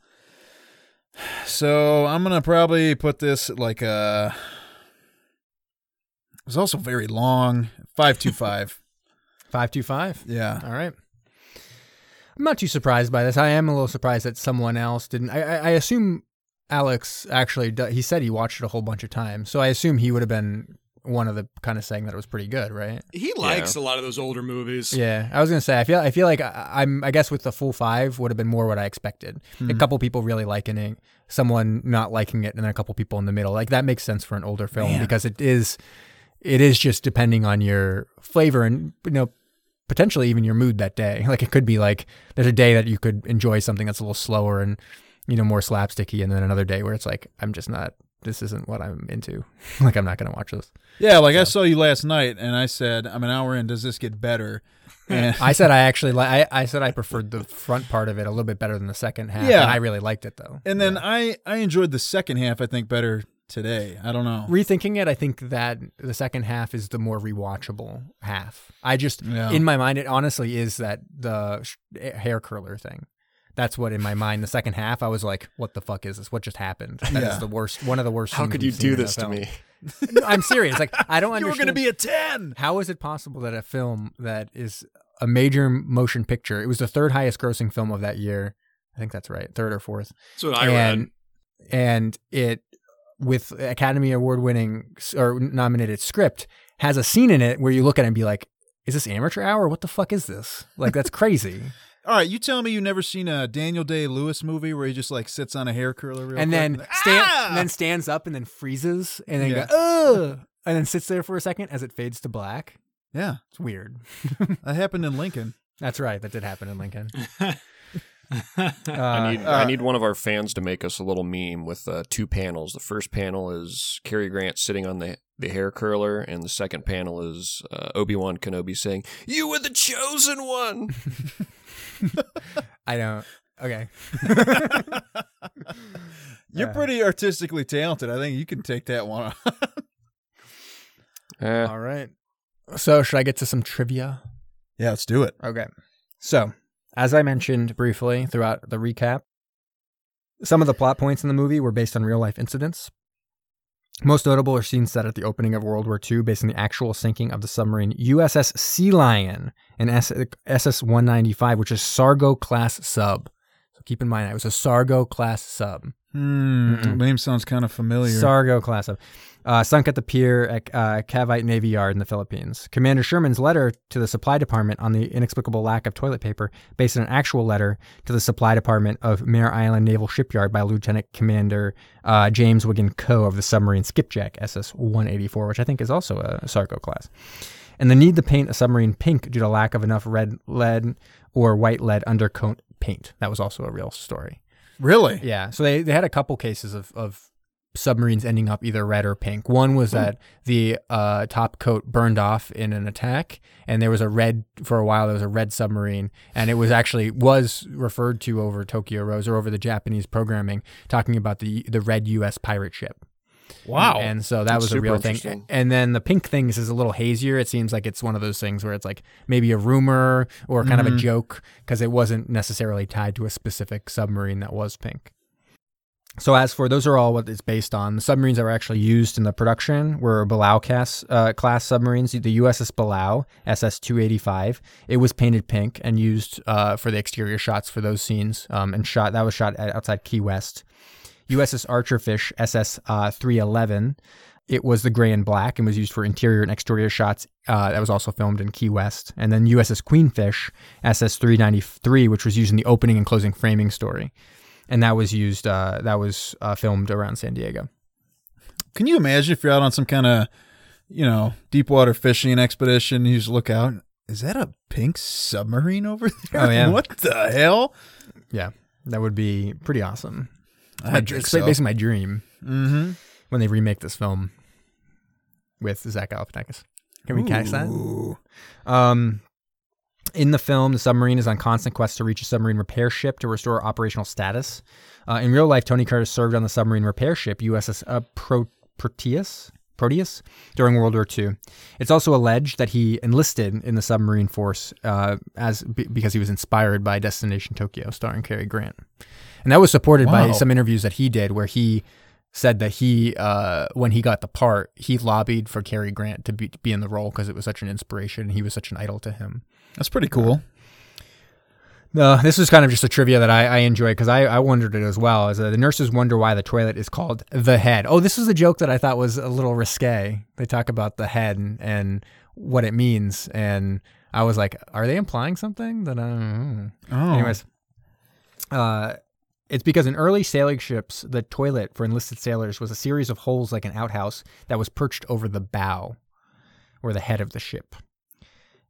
So I'm gonna probably put this like a. It was also very long, five two five. Five two five. Yeah, All right. I'm not too surprised by this. I am a little surprised that someone else didn't. I, I, I assume Alex actually. He said he watched it a whole bunch of times, so I assume he would have been one of the kind of saying that it was pretty good, right? He likes a lot of those older movies. Yeah, I was gonna say. I feel. I feel like I, I'm. I guess with the full five would have been more what I expected. A hmm. couple people really liking it, someone not liking it, and then a couple people in the middle. Like that makes sense for an older film Man. because it is. It is just depending on your flavor and you know potentially even your mood that day. Like it could be like there's a day that you could enjoy something that's a little slower and you know more slapsticky, and then another day where it's like I'm just not. This isn't what I'm into. like I'm not gonna watch this. yeah. Like I saw you last night, and I said, "I'm an hour in. Does this get better?" And I said I actually li- I, I said I preferred the front part of it a little bit better than the second half. Yeah. and I really liked it though. And then I I enjoyed the second half. I think better today. I don't know. rethinking it, I think that the second half is the more rewatchable half. I just Yeah. in my mind, it honestly is that the sh- hair curler thing. That's what in my mind. The second half, I was like, "What the fuck is this? What just happened?" That is Yeah. the worst. One of the worst. How could you do this to me? No, I'm serious. Like I don't You understand. were going to be a ten. How is it possible that a film that is a major motion picture, it was the third highest grossing film of that year. I think that's right, third or fourth. That's what I read. and and it with Academy Award winning or nominated script has a scene in it where you look at it and be like, "Is this amateur hour? What the fuck is this? Like that's crazy." All right, you tell me you never seen a Daniel Day Lewis movie where he just like sits on a hair curler real and quick then stand, Ah! and then stands up and then freezes and then Yeah. go, "Ugh," and then sits there for a second as it fades to black. yeah, It's weird. that happened in Lincoln. That's right. That did happen in Lincoln. I Uh, need I need one of our fans to make us a little meme with uh, two panels. The first panel is Cary Grant sitting on the the hair curler, and the second panel is uh, Obi Wan Kenobi saying, "You were the chosen one." I don't. Okay. You're pretty artistically talented. I think you can take that one. Eh, All right. So should I get to some trivia? yeah, let's do it. Okay. So, as I mentioned briefly throughout the recap, some of the plot points in the movie were based on real life incidents. Most notable are scenes set at the opening of World War II based on the actual sinking of the submarine USS Sea Lion and SS 195, which is Sargo class sub. So keep in mind, it was a Sargo class sub. Hmm. Mm-mm. Name sounds kind of familiar. Sargo class of. Uh, sunk at the pier at uh, Cavite Navy Yard in the Philippines. Commander Sherman's letter to the supply department on the inexplicable lack of toilet paper, based on an actual letter to the supply department of Mare Island Naval Shipyard by Lieutenant Commander uh, James Wigan Coe of the submarine Skipjack SS 184, which I think is also a Sargo class. And the need to paint a submarine pink due to lack of enough red lead or white lead undercoat paint. That was also a real story. Really? Yeah. So they, they had a couple cases of, of submarines ending up either red or pink. One was that the uh, top coat burned off in an attack, and there was a red for a while. There was a red submarine, and it was actually was referred to over Tokyo Rose or over the Japanese programming, talking about the the red U.S. pirate ship. Wow. And so that That's was a real thing. And then the pink things is a little hazier. It seems like it's one of those things where it's like maybe a rumor or kind of a joke because it wasn't necessarily tied to a specific submarine that was pink. So as for those are all what it's based on. The submarines that were actually used in the production were Balao class, uh, class submarines. The USS Balao SS 285. It was painted pink and used uh, for the exterior shots for those scenes. Um, and shot that was shot outside Key West. USS Archerfish SS uh, 311. It was the gray and black and was used for interior and exterior shots. Uh, that was also filmed in Key West. And then USS Queenfish SS 393, which was used in the opening and closing framing story. And that was used, uh, that was uh, filmed around San Diego. Can you imagine if you're out on some kind of, you know, deep water fishing expedition you just look out? Is that a pink submarine over there? Oh, yeah. What the hell? Yeah, that would be pretty awesome. I it's so. basically my dream Mm-hmm. when they remake this film with Zach Galifianakis. Can we catch that? Um, in the film, the submarine is on constant quest to reach a submarine repair ship to restore operational status. Uh, in real life, Tony Curtis served on the submarine repair ship USS uh, Pro- Proteus. Proteus during World War II. It's also alleged that he enlisted in the submarine force uh, as b- because he was inspired by Destination Tokyo, starring Cary Grant, and that was supported by some interviews that he did, where he said that he, uh, when he got the part, he lobbied for Cary Grant to be, be in the role because it was such an inspiration. and He was such an idol to him. That's pretty cool. Uh, this was kind of just a trivia that I, I enjoy because I, I wondered it as well. As uh, the nurses wonder why the toilet is called the head. Oh, this was a joke that I thought was a little risque. They talk about the head and, and what it means, and I was like, are they implying something that I don't know? Oh. Anyways, uh, it's because in early sailing ships, the toilet for enlisted sailors was a series of holes like an outhouse that was perched over the bow or the head of the ship.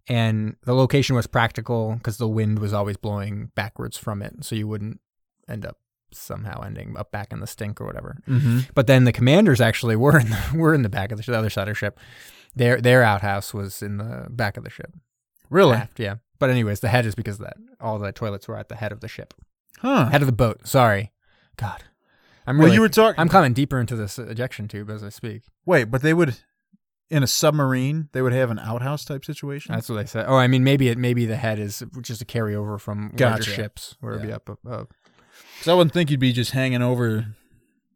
And the location was practical because the wind was always blowing backwards from it, so you wouldn't end up somehow ending up back in the stink or whatever. Mm-hmm. But then the commanders actually were in the, were in the back of the, the other side of the ship. Their their outhouse was in the back of the ship. Really? Aft, yeah. But anyways, the head is because of that. All the toilets were at the head of the ship. Huh. Head of the boat. Sorry. God. I'm really, Well, you were talking. I'm coming deeper into this ejection tube as I speak. Wait, but they would in a submarine. They would have an outhouse type situation. That's what they said. Oh, I mean, maybe it maybe the head is just a carryover from larger ships where it'd be Yeah. up above. Because I wouldn't think you'd be just hanging over.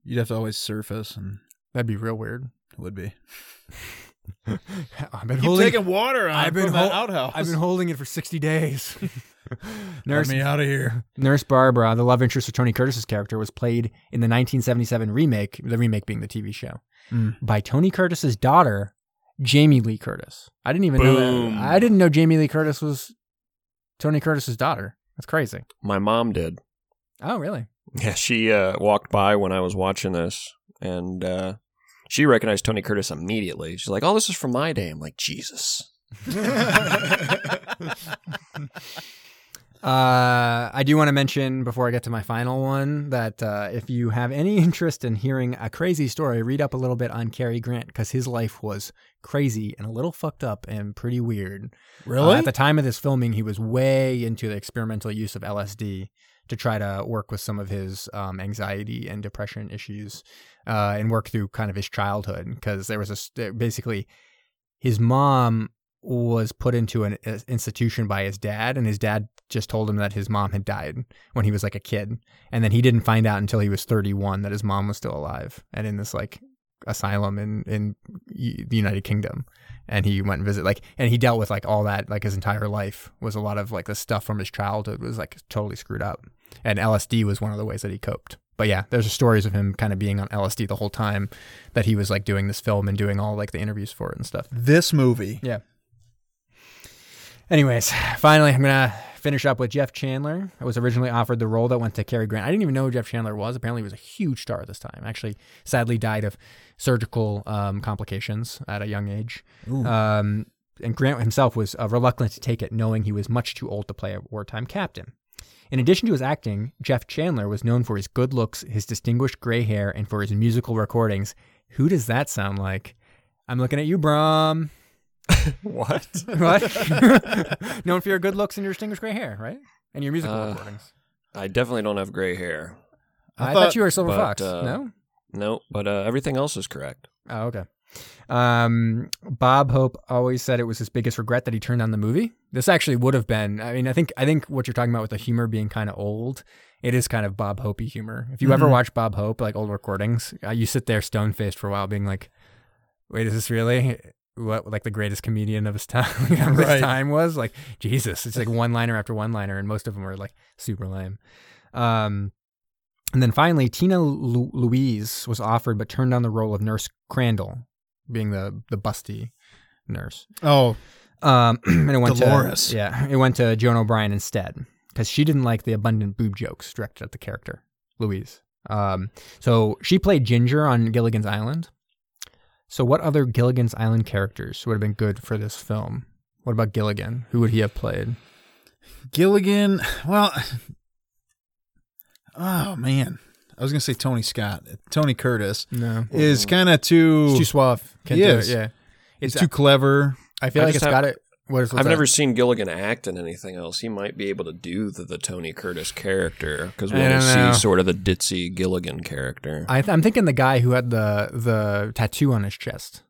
You'd have to always surface, and That'd be real weird. it would be. I've been Keep holding. taking water on I've been outhouse. I've been holding it for sixty days. Get Nurse me out of here. Nurse Barbara, the love interest of Tony Curtis's character, was played in the 1977 remake, the remake being the TV show, Mm. by Tony Curtis's daughter, Jamie Lee Curtis. I didn't even know that. I didn't know Jamie Lee Curtis was Tony Curtis's daughter. That's crazy. My mom did. Oh, really? Yeah, she uh, walked by when I was watching this, and uh, she recognized Tony Curtis immediately. She's like, "Oh, this is from my day." I'm like, "Jesus." Uh, I do want to mention before I get to my final one that uh, if you have any interest in hearing a crazy story, read up a little bit on Cary Grant because his life was crazy and a little fucked up and pretty weird. Really? Uh, at the time of this filming, he was way into the experimental use of LSD to try to work with some of his um, anxiety and depression issues uh, and work through kind of his childhood because there was a st- basically his mom was put into an uh, institution by his dad and his dad just told him that his mom had died when he was like a kid and then he didn't find out until he was 31 that his mom was still alive and in this like asylum in in the United Kingdom and he went and visit like and he dealt with like all that like his entire life was a lot of like the stuff from his childhood was like totally screwed up and LSD was one of the ways that he coped but yeah, there's stories of him kind of being on LSD the whole time that he was like doing this film and doing all like the interviews for it and stuff. This movie. Yeah. Anyways, finally, I'm gonna finish up with Jeff Chandler. I was originally offered the role that went to Cary Grant. I didn't even know who Jeff Chandler was. Apparently, he was a huge star at this time. Actually, sadly died of surgical um, complications at a young age. Um, and Grant himself was uh, reluctant to take it, knowing he was much too old to play a wartime captain. In addition to his acting, Jeff Chandler was known for his good looks, his distinguished gray hair, and for his musical recordings. Who does that sound like? I'm looking at you, Brom. What? What? Known for your good looks and your distinguished gray hair, right? And your musical Uh, recordings. I definitely don't have gray hair. I, I thought, thought- you were a Silver but, Fox. uh, no? No, but uh, everything else is correct. Oh, okay. Um, Bob Hope always said it was his biggest regret that he turned down the movie. This actually would have been. I mean, I think I think what you're talking about with the humor being kind of old, it is kind of Bob Hopey humor. If you ever Mhm. watch Bob Hope, like old recordings, uh, you sit there stone faced for a while, being like, "Wait, is this really what like the greatest comedian of his time? of his Right. time was like Jesus." It's like one liner after one liner, and most of them were like super lame. Um, and then finally, Tina Lu- Louise was offered but turned down the role of Nurse Crandall, being the the busty nurse. Oh, Um, and it went Dolores. to yeah, it went to Joan O'Brien instead because she didn't like the abundant boob jokes directed at the character Louise. Um, so she played Ginger on Gilligan's Island. So what other Gilligan's Island characters would have been good for this film? What about Gilligan? Who would he have played? Gilligan. Well, oh man, I was gonna say Tony Scott. Tony Curtis No, is kind of too. it's too suave. Can't He do is. it. Yeah, It's too clever. I feel I like just it's have- got it. What is, I've that? never seen Gilligan act in anything else. He might be able to do the, the Tony Curtis character because I we'll don't see know. sort of the ditzy Gilligan character. I th- I'm thinking the guy who had the the tattoo on his chest,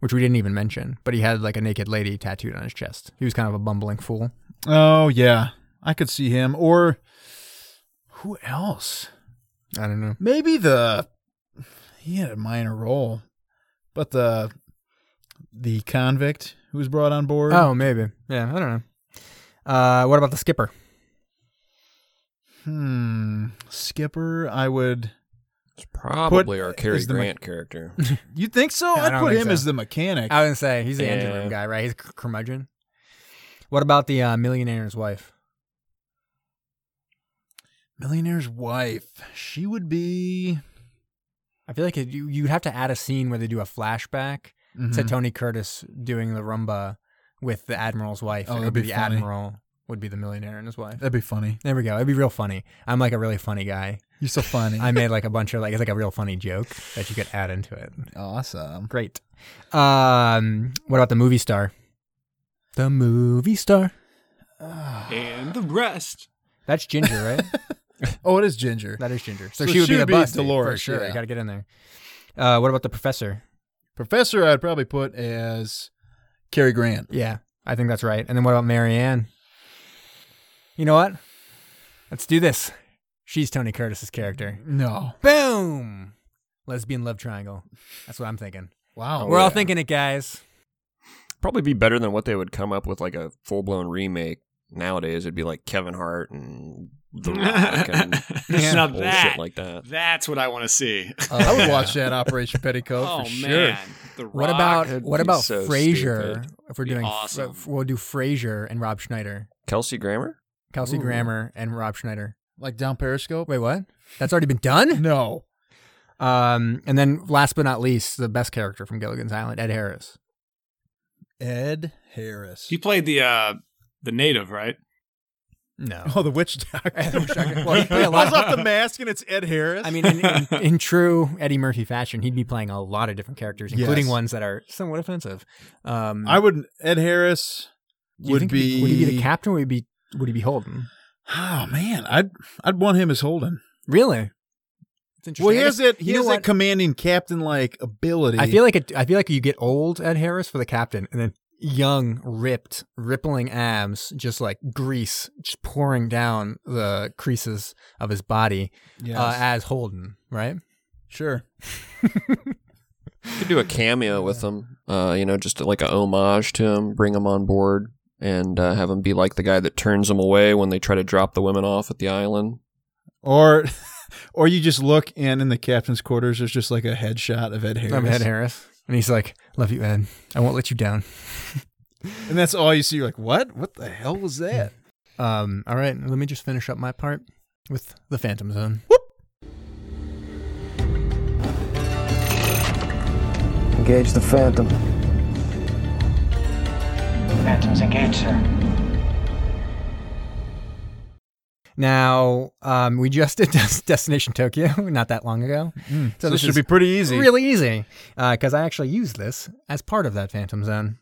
which we didn't even mention, but he had like a naked lady tattooed on his chest. He was kind of a bumbling fool. Oh yeah, I could see him. Or who else? I don't know. Maybe the he had a minor role, but the the convict who was brought on board. Oh, maybe. Yeah, I don't know. Uh, what about the skipper? hmm, Skipper. I would. It's probably Put- our Cary is the me- Grant character. You think so? I I'd don't put think him so. as the mechanic. I was gonna say he's the engine Yeah. room guy, right? He's a cur- curmudgeon. What about the uh, millionaire's wife? Millionaire's wife. She would be. I feel like it, you you'd have to add a scene where they do a flashback to Mhm. Tony Curtis doing the rumba with the admiral's wife. Oh, and it that'd would be the funny. admiral would be the millionaire and his wife. That'd be funny. There we go. It'd be real funny. I'm like a really funny guy. You're so funny. I made like a bunch of like it's like a real funny joke that you could add into it. awesome. Great. Um, what about the movie star? The movie star. and the rest. That's Ginger, right? Oh, it is Ginger. that is Ginger. So, So she would she be the would be bus Dolores, for sure. yeah. You got to get in there. Uh, what about the professor? Professor, I'd probably put as Cary Grant. Yeah, I think that's right. And then what about Mary Ann? You know what? Let's do this. She's Tony Curtis's character. No. Boom. Lesbian love triangle. That's what I'm thinking. Wow. Oh, We're all yeah. thinking it, guys. Probably be better than what they would come up with like a full blown remake nowadays. It'd be like Kevin Hart and The Rock and now bullshit that, like that. that's what I want to see. I would watch that Operation Petticoat oh for sure. man, the What Rock. about what about so Frasier? stupid. If we're doing, awesome. f- we'll do Frasier and Rob Schneider, Kelsey Grammer? Kelsey Ooh. Grammer and Rob Schneider. Like down Periscope? Wait, what? That's already been done. No. Um, and then last but not least, the best character from Gilligan's Island, Ed Harris. Ed Harris. He played the uh the native, right? No, oh, the witch doctor. well, he played a lot Pulls off the mask and it's Ed Harris. I mean, in, in, in true Eddie Murphy fashion, he'd be playing a lot of different characters, including Yes. ones that are somewhat offensive. Um, I would. Ed Harris would think be. would he be the captain? Or would he be would he be Holden? Oh man, I'd I'd want him as Holden. Really? It's interesting. Well, he I has guess- that. He has what? that commanding captain like ability. I feel like it. I feel like you get old Ed Harris for the captain, and then young, ripped, rippling abs, just like grease, just pouring down the creases of his body Yes. uh, as Holden, right? sure. Could do a cameo with him, uh, you know, just like a homage to him, bring him on board, and uh, have him be like the guy that turns them away when they try to drop the women off at the island. Or or you just look and in the captain's quarters, there's just like a headshot of Ed Harris. I'm Ed Harris, and he's like, "Love you, Ed. I won't let you down." And that's all you see. You're like, what? What the hell was that? Um, all right, let me just finish up my part with the Phantom Zone. Engage the Phantom. Phantoms engaged, sir. Now, um, we just did Des- Destination Tokyo not that long ago, So, this should be pretty easy. really easy because I actually used this as part of that Phantom Zone.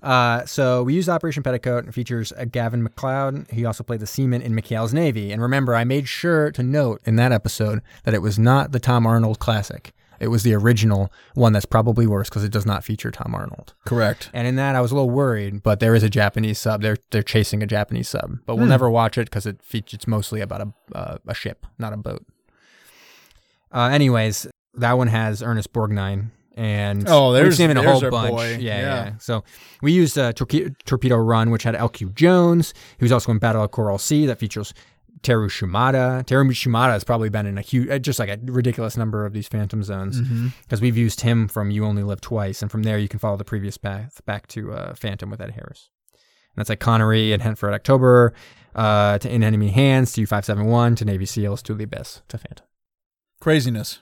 Uh, so we used Operation Petticoat. and features uh, Gavin MacLeod. He also played the seaman in McHale's Navy. And remember, I made sure to note in that episode that it was not the Tom Arnold classic. It was the original one that's probably worse because it does not feature Tom Arnold. Correct. And in that, I was a little worried, but there is a Japanese sub. They're they're chasing a Japanese sub, but we'll never watch it because it features it's mostly about a uh, a ship, not a boat. Uh, anyways, that one has Ernest Borgnine, and Oh, there's- we've seen him in a whole bunch. Yeah, yeah, Yeah. So we used uh, Torque- Torpedo Run, which had LQ Jones. He was also in Battle of Coral Sea, that features Teru Shimada. Teru Shimada has probably been in a huge, uh, just like a ridiculous number of these Phantom Zones because we've used him from You Only Live Twice, and from there you can follow the previous path back to uh, Phantom with Ed Harris. And that's like Connery and Hunt for October, uh, to In Enemy Hands, to U571, to Navy SEALs, to the Abyss, to Phantom. Craziness.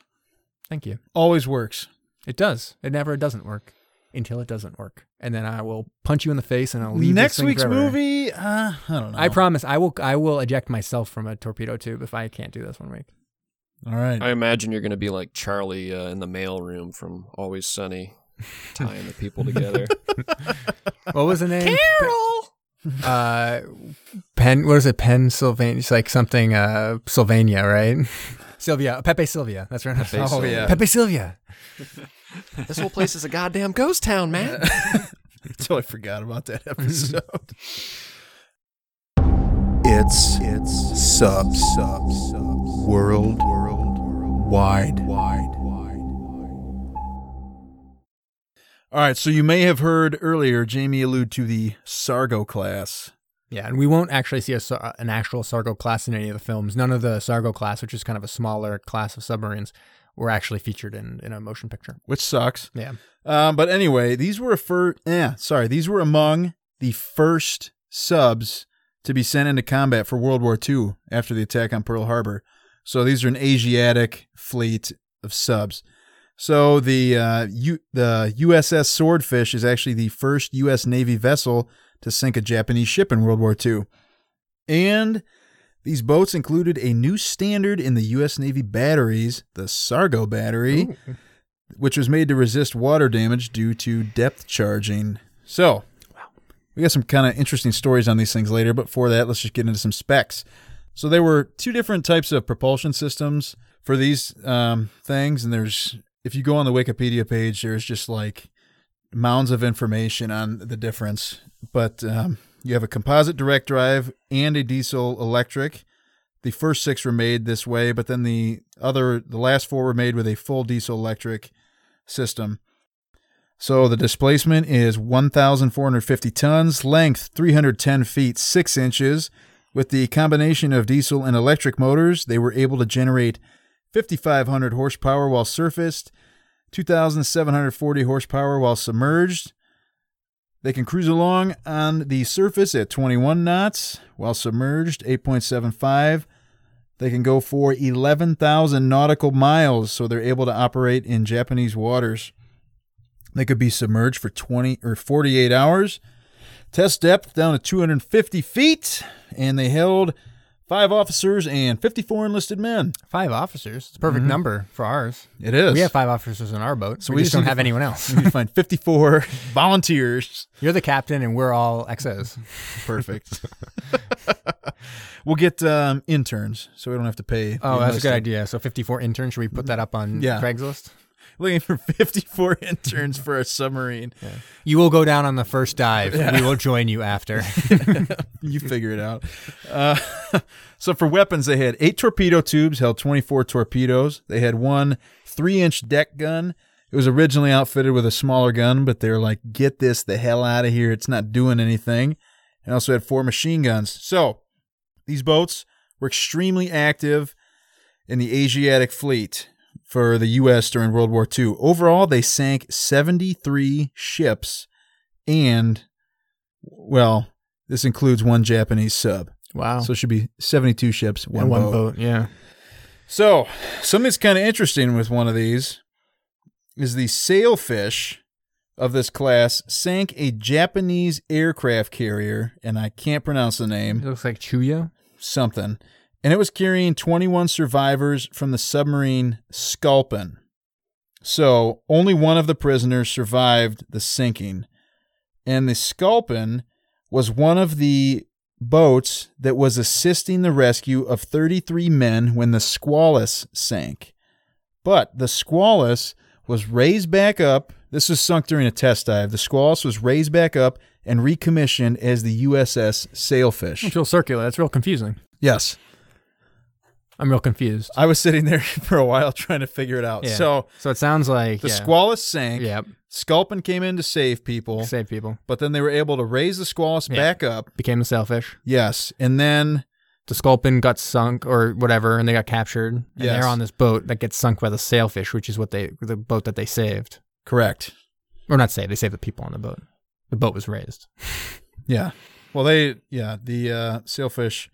Thank you. Always works. It does. It never doesn't work until it doesn't work, and then I will punch you in the face and I'll leave. this Next thing week's forever. movie, uh, I don't know. I promise. I will. I will eject myself from a torpedo tube if I can't do this one week. All right. I imagine you're going to be like Charlie uh, in the mailroom from Always Sunny, tying the people together. What was the name? Carol. Uh, Pen. What is it? Pennsylvania. It's like something. Uh, Sylvania, right? Silvia. Pepe Silvia. That's right. Pepe Oh, Silvia. yeah. Pepe Silvia. This whole place is a goddamn ghost town, man. totally forgot about that episode. it's it's sub sub sub world world wide wide wide. All right, so you may have heard earlier Jamie allude to the Sargo class. Yeah, and we won't actually see a, an actual Sargo class in any of the films. None of the Sargo class, which is kind of a smaller class of submarines, were actually featured in, in a motion picture. which sucks. Yeah. Um, but anyway, these were a fir- eh, sorry, these were among the first subs to be sent into combat for World War II after the attack on Pearl Harbor. So these are an Asiatic fleet of subs. So the uh, U- the USS Swordfish is actually the first U.S. Navy vessel to sink a Japanese ship in World War II, and these boats included a new standard in the U.S. Navy batteries, the Sargo battery which was made to resist water damage due to depth charging. So, we got some kind of interesting stories on these things later, but for that, let's just get into some specs. So, there were two different types of propulsion systems for these um, things, and there's, if you go on the Wikipedia page, there's just like mounds of information on the difference. But um, you have a composite direct drive and a diesel electric. The first six were made this way, but then the other, the last four were made with a full diesel electric system. So the displacement is 1,450 tons, length 310 feet 6 inches. With the combination of diesel and electric motors, they were able to generate 5,500 horsepower while surfaced, 2,740 horsepower while submerged. They can cruise along on the surface at 21 knots, while submerged 8.75. They can go for 11,000 nautical miles, so they're able to operate in Japanese waters. They could be submerged for 20 or 48 hours. Test depth down to 250 feet, and they held five officers and 54 enlisted men. Five officers. It's a perfect number for ours. It is. We have five officers in our boat, so we, we just just don't have anyone else. We need to find 54 volunteers. You're the captain, and we're all XOs. Perfect. we'll get um, interns, so we don't have to pay. Oh, that's a good idea. So 54 interns. Should we put that up on Yeah. Craigslist? Looking for 54 interns for a submarine. You will go down on the first dive. We will join you after. you figure it out. Uh, so for weapons, they had eight torpedo tubes, held 24 torpedoes. They had one three-inch deck gun. It was originally outfitted with a smaller gun, but they're like, "Get this the hell out of here! It's not doing anything." And also had four machine guns. So these boats were extremely active, in the Asiatic fleet for the U.S. during World War II. Overall, they sank 73 ships and, well, this includes one Japanese sub. Wow. So it should be 72 ships, one, one boat. boat. Yeah. So, something that's kind of interesting with one of these is the sailfish of this class sank a Japanese aircraft carrier, and I can't pronounce the name. It name, looks like Chuya. something, and it was carrying 21 survivors from the submarine Sculpin. So, only one of the prisoners survived the sinking, and the Sculpin was one of the boats that was assisting the rescue of 33 men when the Squalus sank. But the Squalus was raised back up. This was sunk during a test dive. The Squalus was raised back up and recommissioned as the USS Sailfish. It's real circular. That's real confusing. Yes. I'm real confused. I was sitting there for a while trying to figure it out. Yeah. So So it sounds like the yeah. Squalus sank. Yep. Sculpin came in to save people, Save people. but then they were able to raise the Squalus Yeah. back up. Became the Sailfish. Yes. And then The sculpin got sunk or whatever, and they got captured. And Yes. they're on this boat that gets sunk by the sailfish, which is what they the boat that they saved. correct. Or not saved. They saved the people on the boat. The boat was raised. Yeah. Well, they yeah the uh, sailfish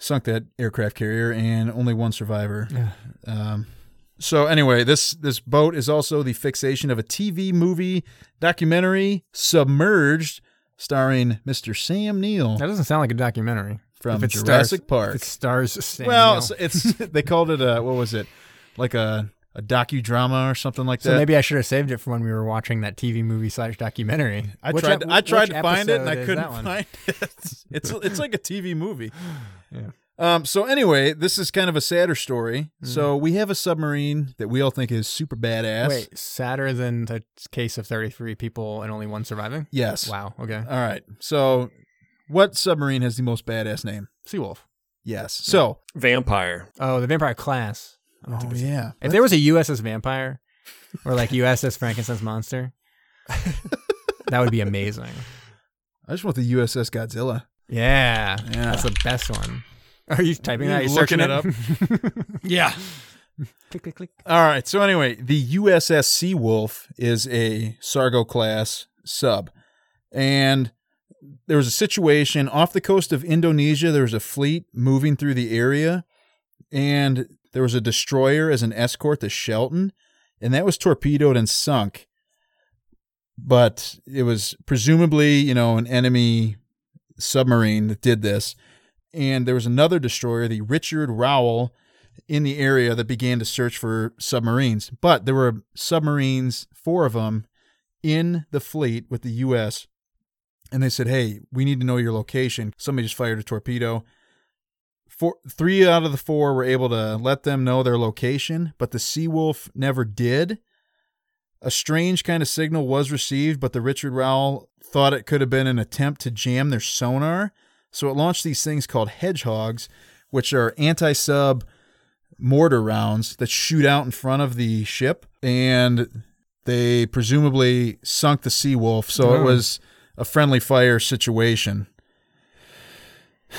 sunk that aircraft carrier, and only one survivor. Yeah. Um, so anyway, this this boat is also the fixation of a TV movie documentary, Submerged, starring Mr. Sam Neill That doesn't sound like a documentary. from Jurassic stars, Park. It stars Sam well, Neill. so it's they called it a what was it like a a docudrama or something like So that. maybe I should have saved it for when we were watching that TV movie slash documentary. I Which tried. ep- I tried to find it and I couldn't find it. It's it's like a TV movie. Yeah. Um. So anyway, this is kind of a sadder story. Mm-hmm. So we have a submarine that we all think is super badass. Wait, sadder than the case of 33 people and only one surviving? Yes. Wow. Okay. All right. So, what submarine has the most badass name? Seawolf. Yes. So. Vampire. Oh, the vampire class. Oh yeah. If there was a USS Vampire or like USS Frankenstein's Monster, that would be amazing. I just want the USS Godzilla. Yeah, Yeah. that's the best one. Are you typing that? Are You you looking searching it up? Yeah. click, click, click. All right. So anyway, the USS Seawolf is a Sargo class sub, and there was a situation off the coast of Indonesia. There was a fleet moving through the area, and there was a destroyer as an escort to Shelton, and that was torpedoed and sunk. But it was presumably, you know, an enemy submarine that did this. And there was another destroyer, the Richard Rowell, in the area that began to search for submarines. But there were submarines, four of them, in the fleet with the U.S. And they said, "Hey, we need to know your location." Somebody just fired a torpedo. Four, three out of the four were able to let them know their location, but the Seawolf never did. A strange kind of signal was received, but the Richard Rowell thought it could have been an attempt to jam their sonar. So it launched these things called hedgehogs, which are anti sub mortar rounds that shoot out in front of the ship. And they presumably sunk the Seawolf. So it Oh. was a friendly fire situation.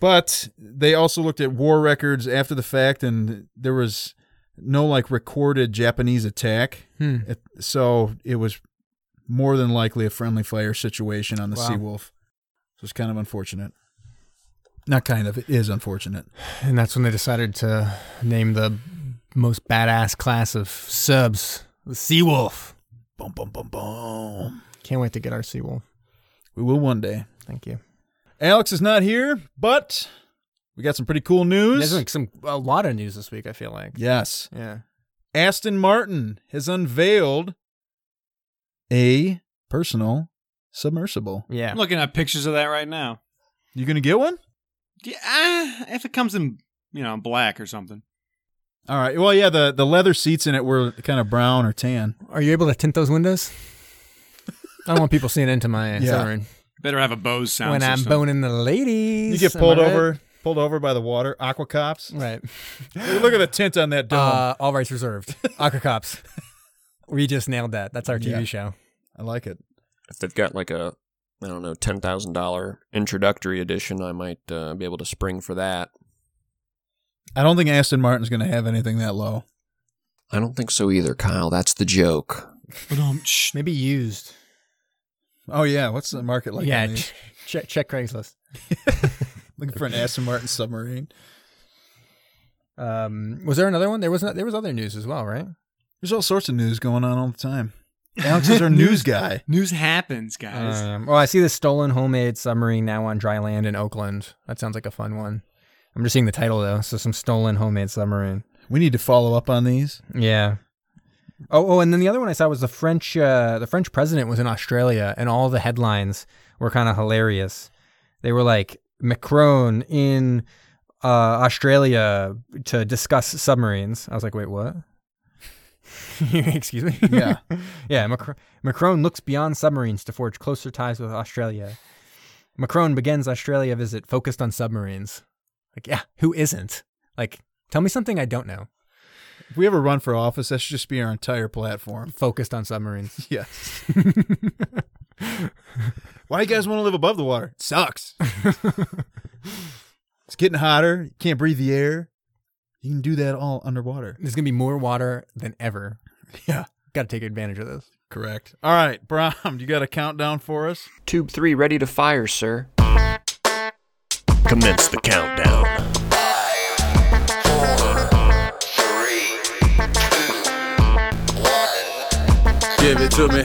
But they also looked at war records after the fact, and there was no like recorded Japanese attack. Hmm. It- so it was more than likely a friendly fire situation on the Wow. Seawolf. So it's kind of unfortunate. Not kind of, it is unfortunate. And that's when they decided to name the most badass class of subs the Seawolf. Boom, boom, boom, boom. Can't wait to get our Seawolf. We will one day. Thank you. Alex is not here, but we got some pretty cool news. There's like some a lot of news this week. I feel like. Yes. Yeah. Aston Martin has unveiled a personal submersible. Yeah. I'm looking at pictures of that right now. You going to get one? Yeah, ah, if it comes in, you know, black or something. All right. Well, yeah, the, the leather seats in it were kind of brown or tan. Are you able to tint those windows? I don't want people seeing into my Yeah. submarine Better have a Bose sound when I'm boning the ladies. You get pulled over. right? Over, pulled over by the water, aqua cops. Right. Look at the tint on that dome. Uh, all rights reserved. Aqua Cops. We just nailed that. That's our TV Yeah. show. I like it. If they've got like a, I don't know, ten thousand dollar introductory edition, I might uh, be able to spring for that. I don't think Aston Martin's going to have anything that low. I don't think so either, Kyle. That's the joke. But um, shh. Maybe used. Oh yeah, what's the market like? yeah, on these? ch- check check Craigslist. looking for an Aston Martin submarine. Um, was there another one? There was not, there was other news as well, right? There's all sorts of news going on all the time. Alex is our news guy. News happens, guys. Um, well, I see the stolen homemade submarine now on dry land in Oakland. That sounds like a fun one. I'm just seeing the title though. So some stolen homemade submarine. We need to follow up on these. Yeah. Oh, oh, and then the other one I saw was the French. Uh, the French president was in Australia, and all the headlines were kind of hilarious. They were like Macron in uh, Australia to discuss submarines. I was like, wait, what? Excuse me. Yeah. yeah. Macron, Macron looks beyond submarines to forge closer ties with Australia. Macron begins Australia visit focused on submarines. Like, yeah, who isn't? Like, tell me something I don't know. If we ever run for office, that should just be our entire platform. Focused on submarines. Yes. Why you guys want to live above the water? It sucks. it's getting hotter. You can't breathe the air. You can do that all underwater. There's gonna be more water than ever. Yeah. Got to take advantage of this. Correct. All right, Brom, you got a countdown for us? Tube 3 ready to fire, sir. Commence the countdown. Give it to me.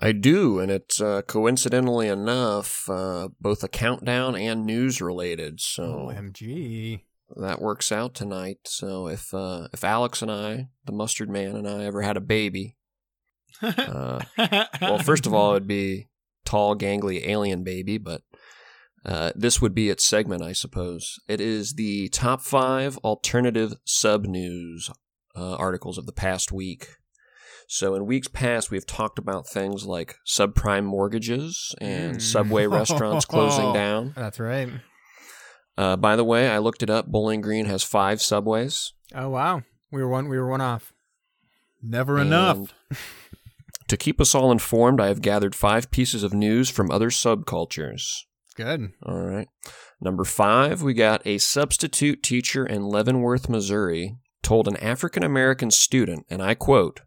I do, and it's uh, coincidentally enough uh, both a countdown and news related. So OMG. that works out tonight. So if uh, if Alex and I, the mustard man and I, ever had a baby, uh, well, first of all, it'd be tall, gangly alien baby, but uh, this would be its segment, I suppose. It is the top five alternative sub news uh, articles of the past week. So, in weeks past, we've talked about things like subprime mortgages and Mm. subway restaurants closing down. That's right. Uh, by the way, I looked it up. Bowling Green has five subways. Oh wow. We were one we were one off. Never enough. To keep us all informed, I have gathered five pieces of news from other subcultures. Good. All right. Number five, we got a substitute teacher in Leavenworth, Missouri, told an African American student, and I quote,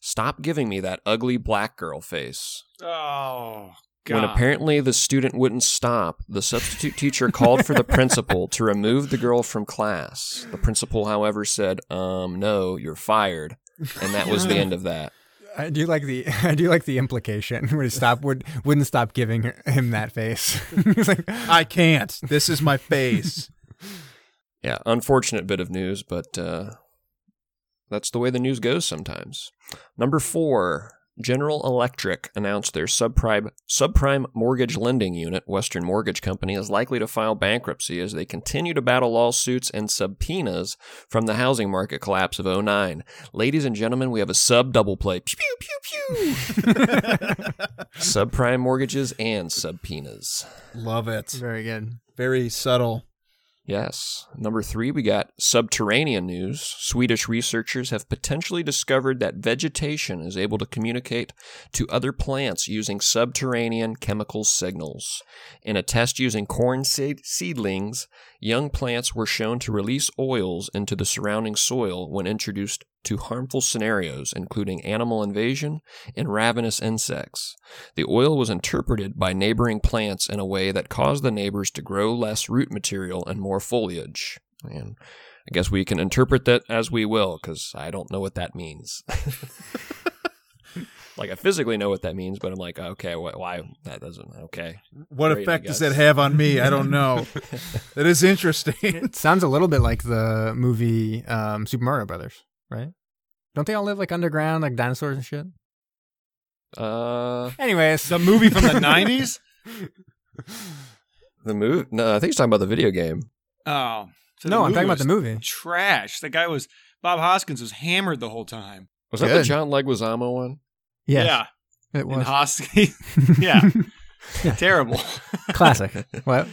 Stop giving me that ugly black girl face. oh, God. When apparently the student wouldn't stop, the substitute teacher called for the principal to remove the girl from class. The principal, however, said, Um, no, you're fired. And that was the end of that. I do like the I do like the implication when he stopped would wouldn't stop giving him that face. He's like, I can't. This is my face. Yeah, unfortunate bit of news, but uh, that's the way the news goes sometimes. Number four, General Electric announced their subprime subprime mortgage lending unit, Western Mortgage Company, is likely to file bankruptcy as they continue to battle lawsuits and subpoenas from the housing market collapse of 09. Ladies and gentlemen, we have a sub double play. Pew pew pew pew. subprime mortgages and subpoenas. Love it. very good. Very subtle. Yes. Number three, we got subterranean news. Swedish researchers have potentially discovered that vegetation is able to communicate to other plants using subterranean chemical signals. In a test using corn seed- seedlings, young plants were shown to release oils into the surrounding soil when introduced to harmful scenarios, including animal invasion and ravenous insects. The oil was interpreted by neighboring plants in a way that caused the neighbors to grow less root material and more foliage. And I guess we can interpret that as we will, because I don't know what that means. like I physically know what that means, but I'm like, okay, wh- why that doesn't? Okay, What Great, effect does that have on me? I don't know. that is interesting. It sounds a little bit like the movie um, Super Mario Brothers, right? Don't they all live like underground, like dinosaurs and shit? uh, Anyways, the movie from the 90s? the move? No, I think he's talking about the video game. Oh. so no, I'm talking about the movie. Trash. The guy was, Bob Hoskins was hammered the whole time. Was that the John Leguizamo one? Yes, Yeah. it And was Hoskins. yeah. Terrible. classic. what?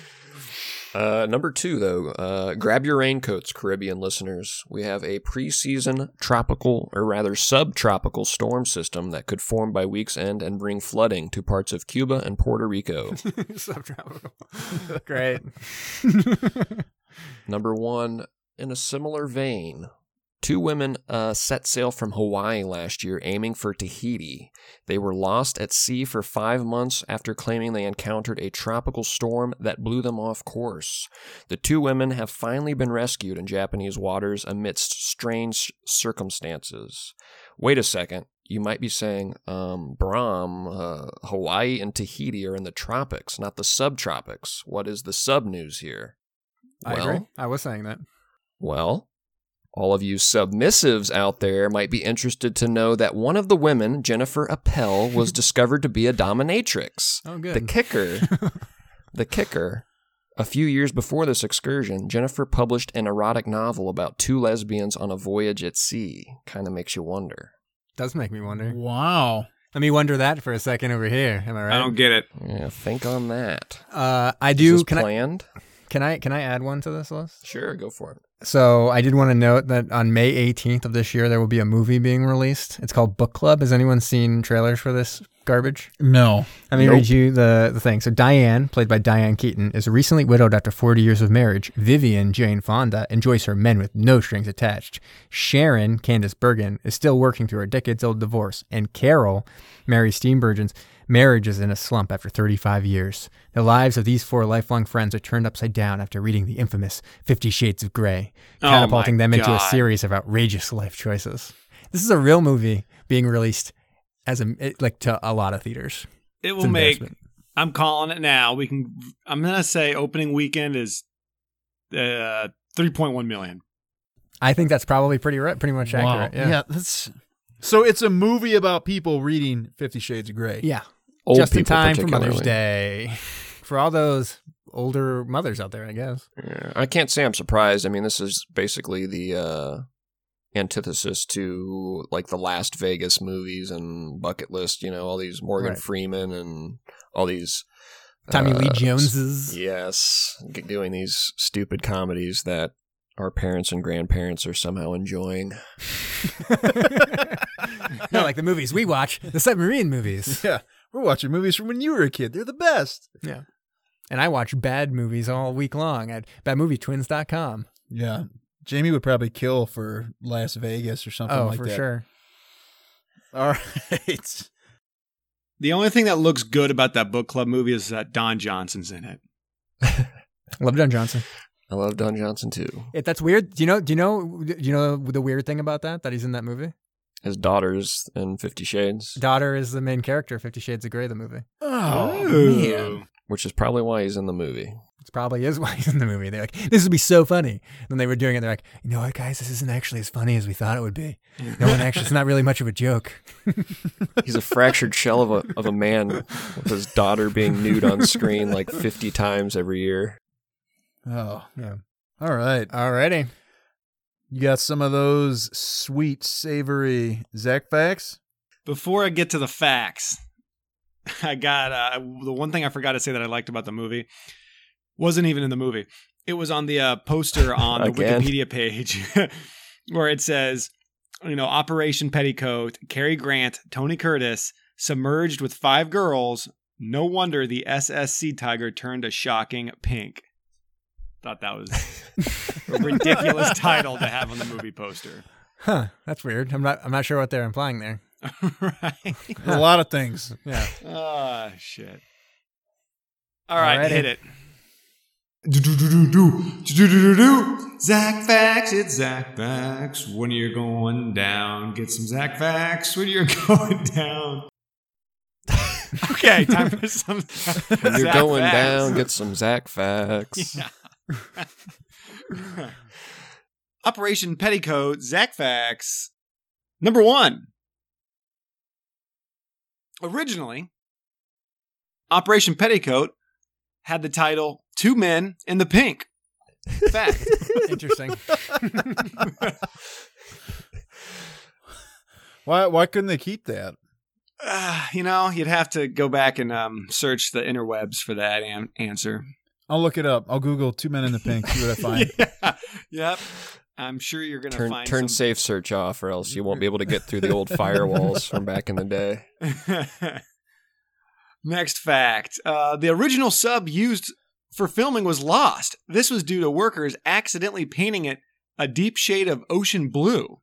Uh, number two, though, uh, grab your raincoats, Caribbean listeners. We have a preseason tropical, or rather subtropical storm system that could form by week's end and bring flooding to parts of Cuba and Puerto Rico. Subtropical. Great. number one, in a similar vein, two women uh, set sail from Hawaii last year aiming for Tahiti. They were lost at sea for five months after claiming they encountered a tropical storm that blew them off course. The two women have finally been rescued in Japanese waters amidst strange circumstances. Wait a second. You might be saying, um, Brahm, uh, Hawaii and Tahiti are in the tropics, not the subtropics. What is the sub news here? I agree. I was saying that. Well, all of you submissives out there might be interested to know that one of the women, Jennifer Appel, was discovered to be a dominatrix. Oh, good. The kicker, the kicker. A few years before this excursion, Jennifer published an erotic novel about two lesbians on a voyage at sea. Kind of makes you wonder. Does make me wonder. Wow. Let me wonder that for a second over here. Am I right? I don't get it. Yeah, think on that. Uh, I Is do. this Can I, planned? Can I can I add one to this list? Sure, go for it. So I did want to note that on May 18th of this year, there will be a movie being released. It's called Book Club. Has anyone seen trailers for this garbage? No. Let me Nope. read you the, the thing. So Diane, played by Diane Keaton, is recently widowed after 40 years of marriage. Vivian Jane Fonda enjoys her men with no strings attached. Sharon Candice Bergen is still working through her decades-old divorce, and Carol, Mary Steenburgen's marriage is in a slump after 35 years. The lives of these four lifelong friends are turned upside down after reading the infamous Fifty Shades of Grey, Oh catapulting my them into a series of outrageous life choices. This is a real movie being released as a it- like to a lot of theaters. It will make. I'm calling it now. We can. I'm gonna say opening weekend is uh 3.1 million. I think that's probably pretty right, pretty much Wow. accurate. Yeah. yeah, that's. So it's a movie about people reading Fifty Shades of Grey. Yeah. Old Just in time for Mother's. Day. For all those older mothers out there, I guess. Yeah, I can't say I'm surprised. I mean, this is basically the uh, antithesis to like the last Vegas movies and Bucket List. You know, all these Morgan Right. Freeman and all these Tommy Lee uh, Joneses. Yes, doing these stupid comedies that our parents and grandparents are somehow enjoying. no, like the movies we watch, the submarine movies. Yeah. We're watching movies from when you were a kid. They're the best. Yeah. And I watch bad movies all week long at badmovietwins.com. Yeah. Jamie would probably kill for Last Vegas or something Oh, like for that. For sure. All right. The only thing that looks good about that book club movie is that Don Johnson's in it. I love Don Johnson. I love Don Johnson too. It, that's weird. Do you know? Do you know? Do you know the weird thing about that? That he's in that movie. His daughters in Fifty Shades, Daughter is the main character. Fifty Shades of Grey, the movie. Oh, Ooh. man. which is probably why he's in the movie. It's probably is why he's in the movie. They're like, this would be so funny. And they were doing it. They're like, you know what, guys, this isn't actually as funny as we thought it would be. No one actually. It's not really much of a joke. He's a fractured shell of a of a man with his daughter being nude on screen like fifty times every year. Oh. Yeah. All right. Alrighty. You got some of those sweet, savory Zach facts? Before I get to the facts, I got uh, the one thing I forgot to say that I liked about the movie wasn't even in the movie. It was on the uh, poster on the Wikipedia page where it says, you know, Operation Petticoat, Cary Grant, Tony Curtis, submerged with five girls. No wonder the SSC Tiger turned a shocking pink. Thought that was a ridiculous title to have on the movie poster. Huh. That's weird. I'm not. I'm not sure what they're implying there. right. A lot of things. Yeah. Ah, shit. All right, Alrighty. hit it. Do-do-do-do-do. Zach Facts, it's Zach Facts. When you're going down, get some Zach Facts when you're going down. okay, time for some. When you're Zach going Facts. down, get some Zach facts. Yeah. Operation Petticoat, Zach Facts. Number one. Originally, Operation Petticoat had the title Two Men in the Pink. Fact. Interesting. Why why couldn't they keep that? Uh, you know, you'd have to go back and um, search the interwebs for that an- answer. I'll look it up. I'll Google two men in the pink, see what I find. yeah. Yep. I'm sure you're going to Turn find turn some safe search off, or else you won't be able to get through the old firewalls from back in the day. Next fact. Uh, the original sub used for filming was lost. This was due to workers accidentally painting it a deep shade of ocean blue.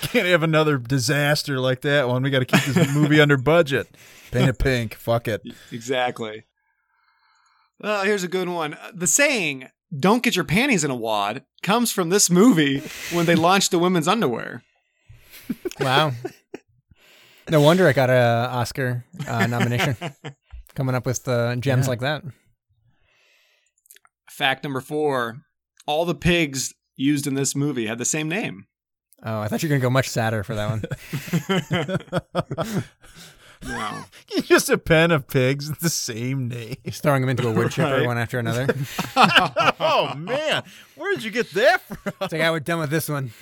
Can't have another disaster like that one. We got to keep this movie under budget. Paint it pink. Fuck it. Exactly. Well, here's a good one. The saying, don't get your panties in a wad, comes from this movie when they launched the women's underwear. Wow. No wonder I got a Oscar uh, nomination. Coming up with uh, gems Yeah. like that. Fact number four all the pigs used in this movie had the same name. Oh, I thought you were gonna go much sadder for that one. No. Just a pen of pigs with the same name. He's throwing them into a wood chipper Right. one after another. oh man, where did you get that from? It's like, I we're done with this one.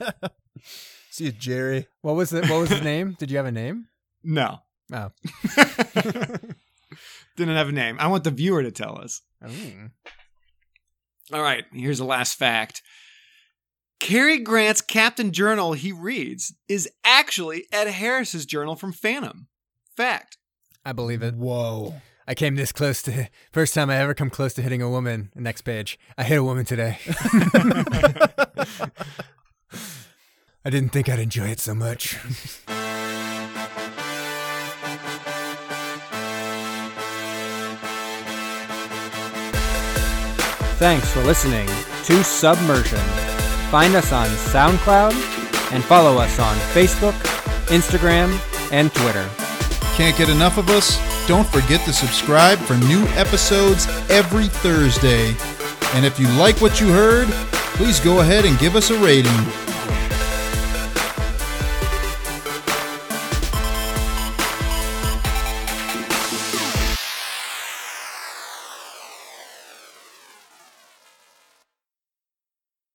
See you, Jerry. What was it? What was his name? Did you have a name? No. Oh, Didn't have a name. I want the viewer to tell us. Mm. All right, here's the last fact. Cary Grant's Captain Journal he reads is actually Ed Harris's journal from Phantom. Fact. I believe it. Whoa. I came this close to first time I ever come close to hitting a woman. Next page. I hit a woman today. I didn't think I'd enjoy it so much. Thanks for listening to Submersion. Find us on SoundCloud and follow us on Facebook, Instagram, and Twitter. Can't get enough of us? Don't forget to subscribe for new episodes every Thursday. And if you like what you heard, please go ahead and give us a rating.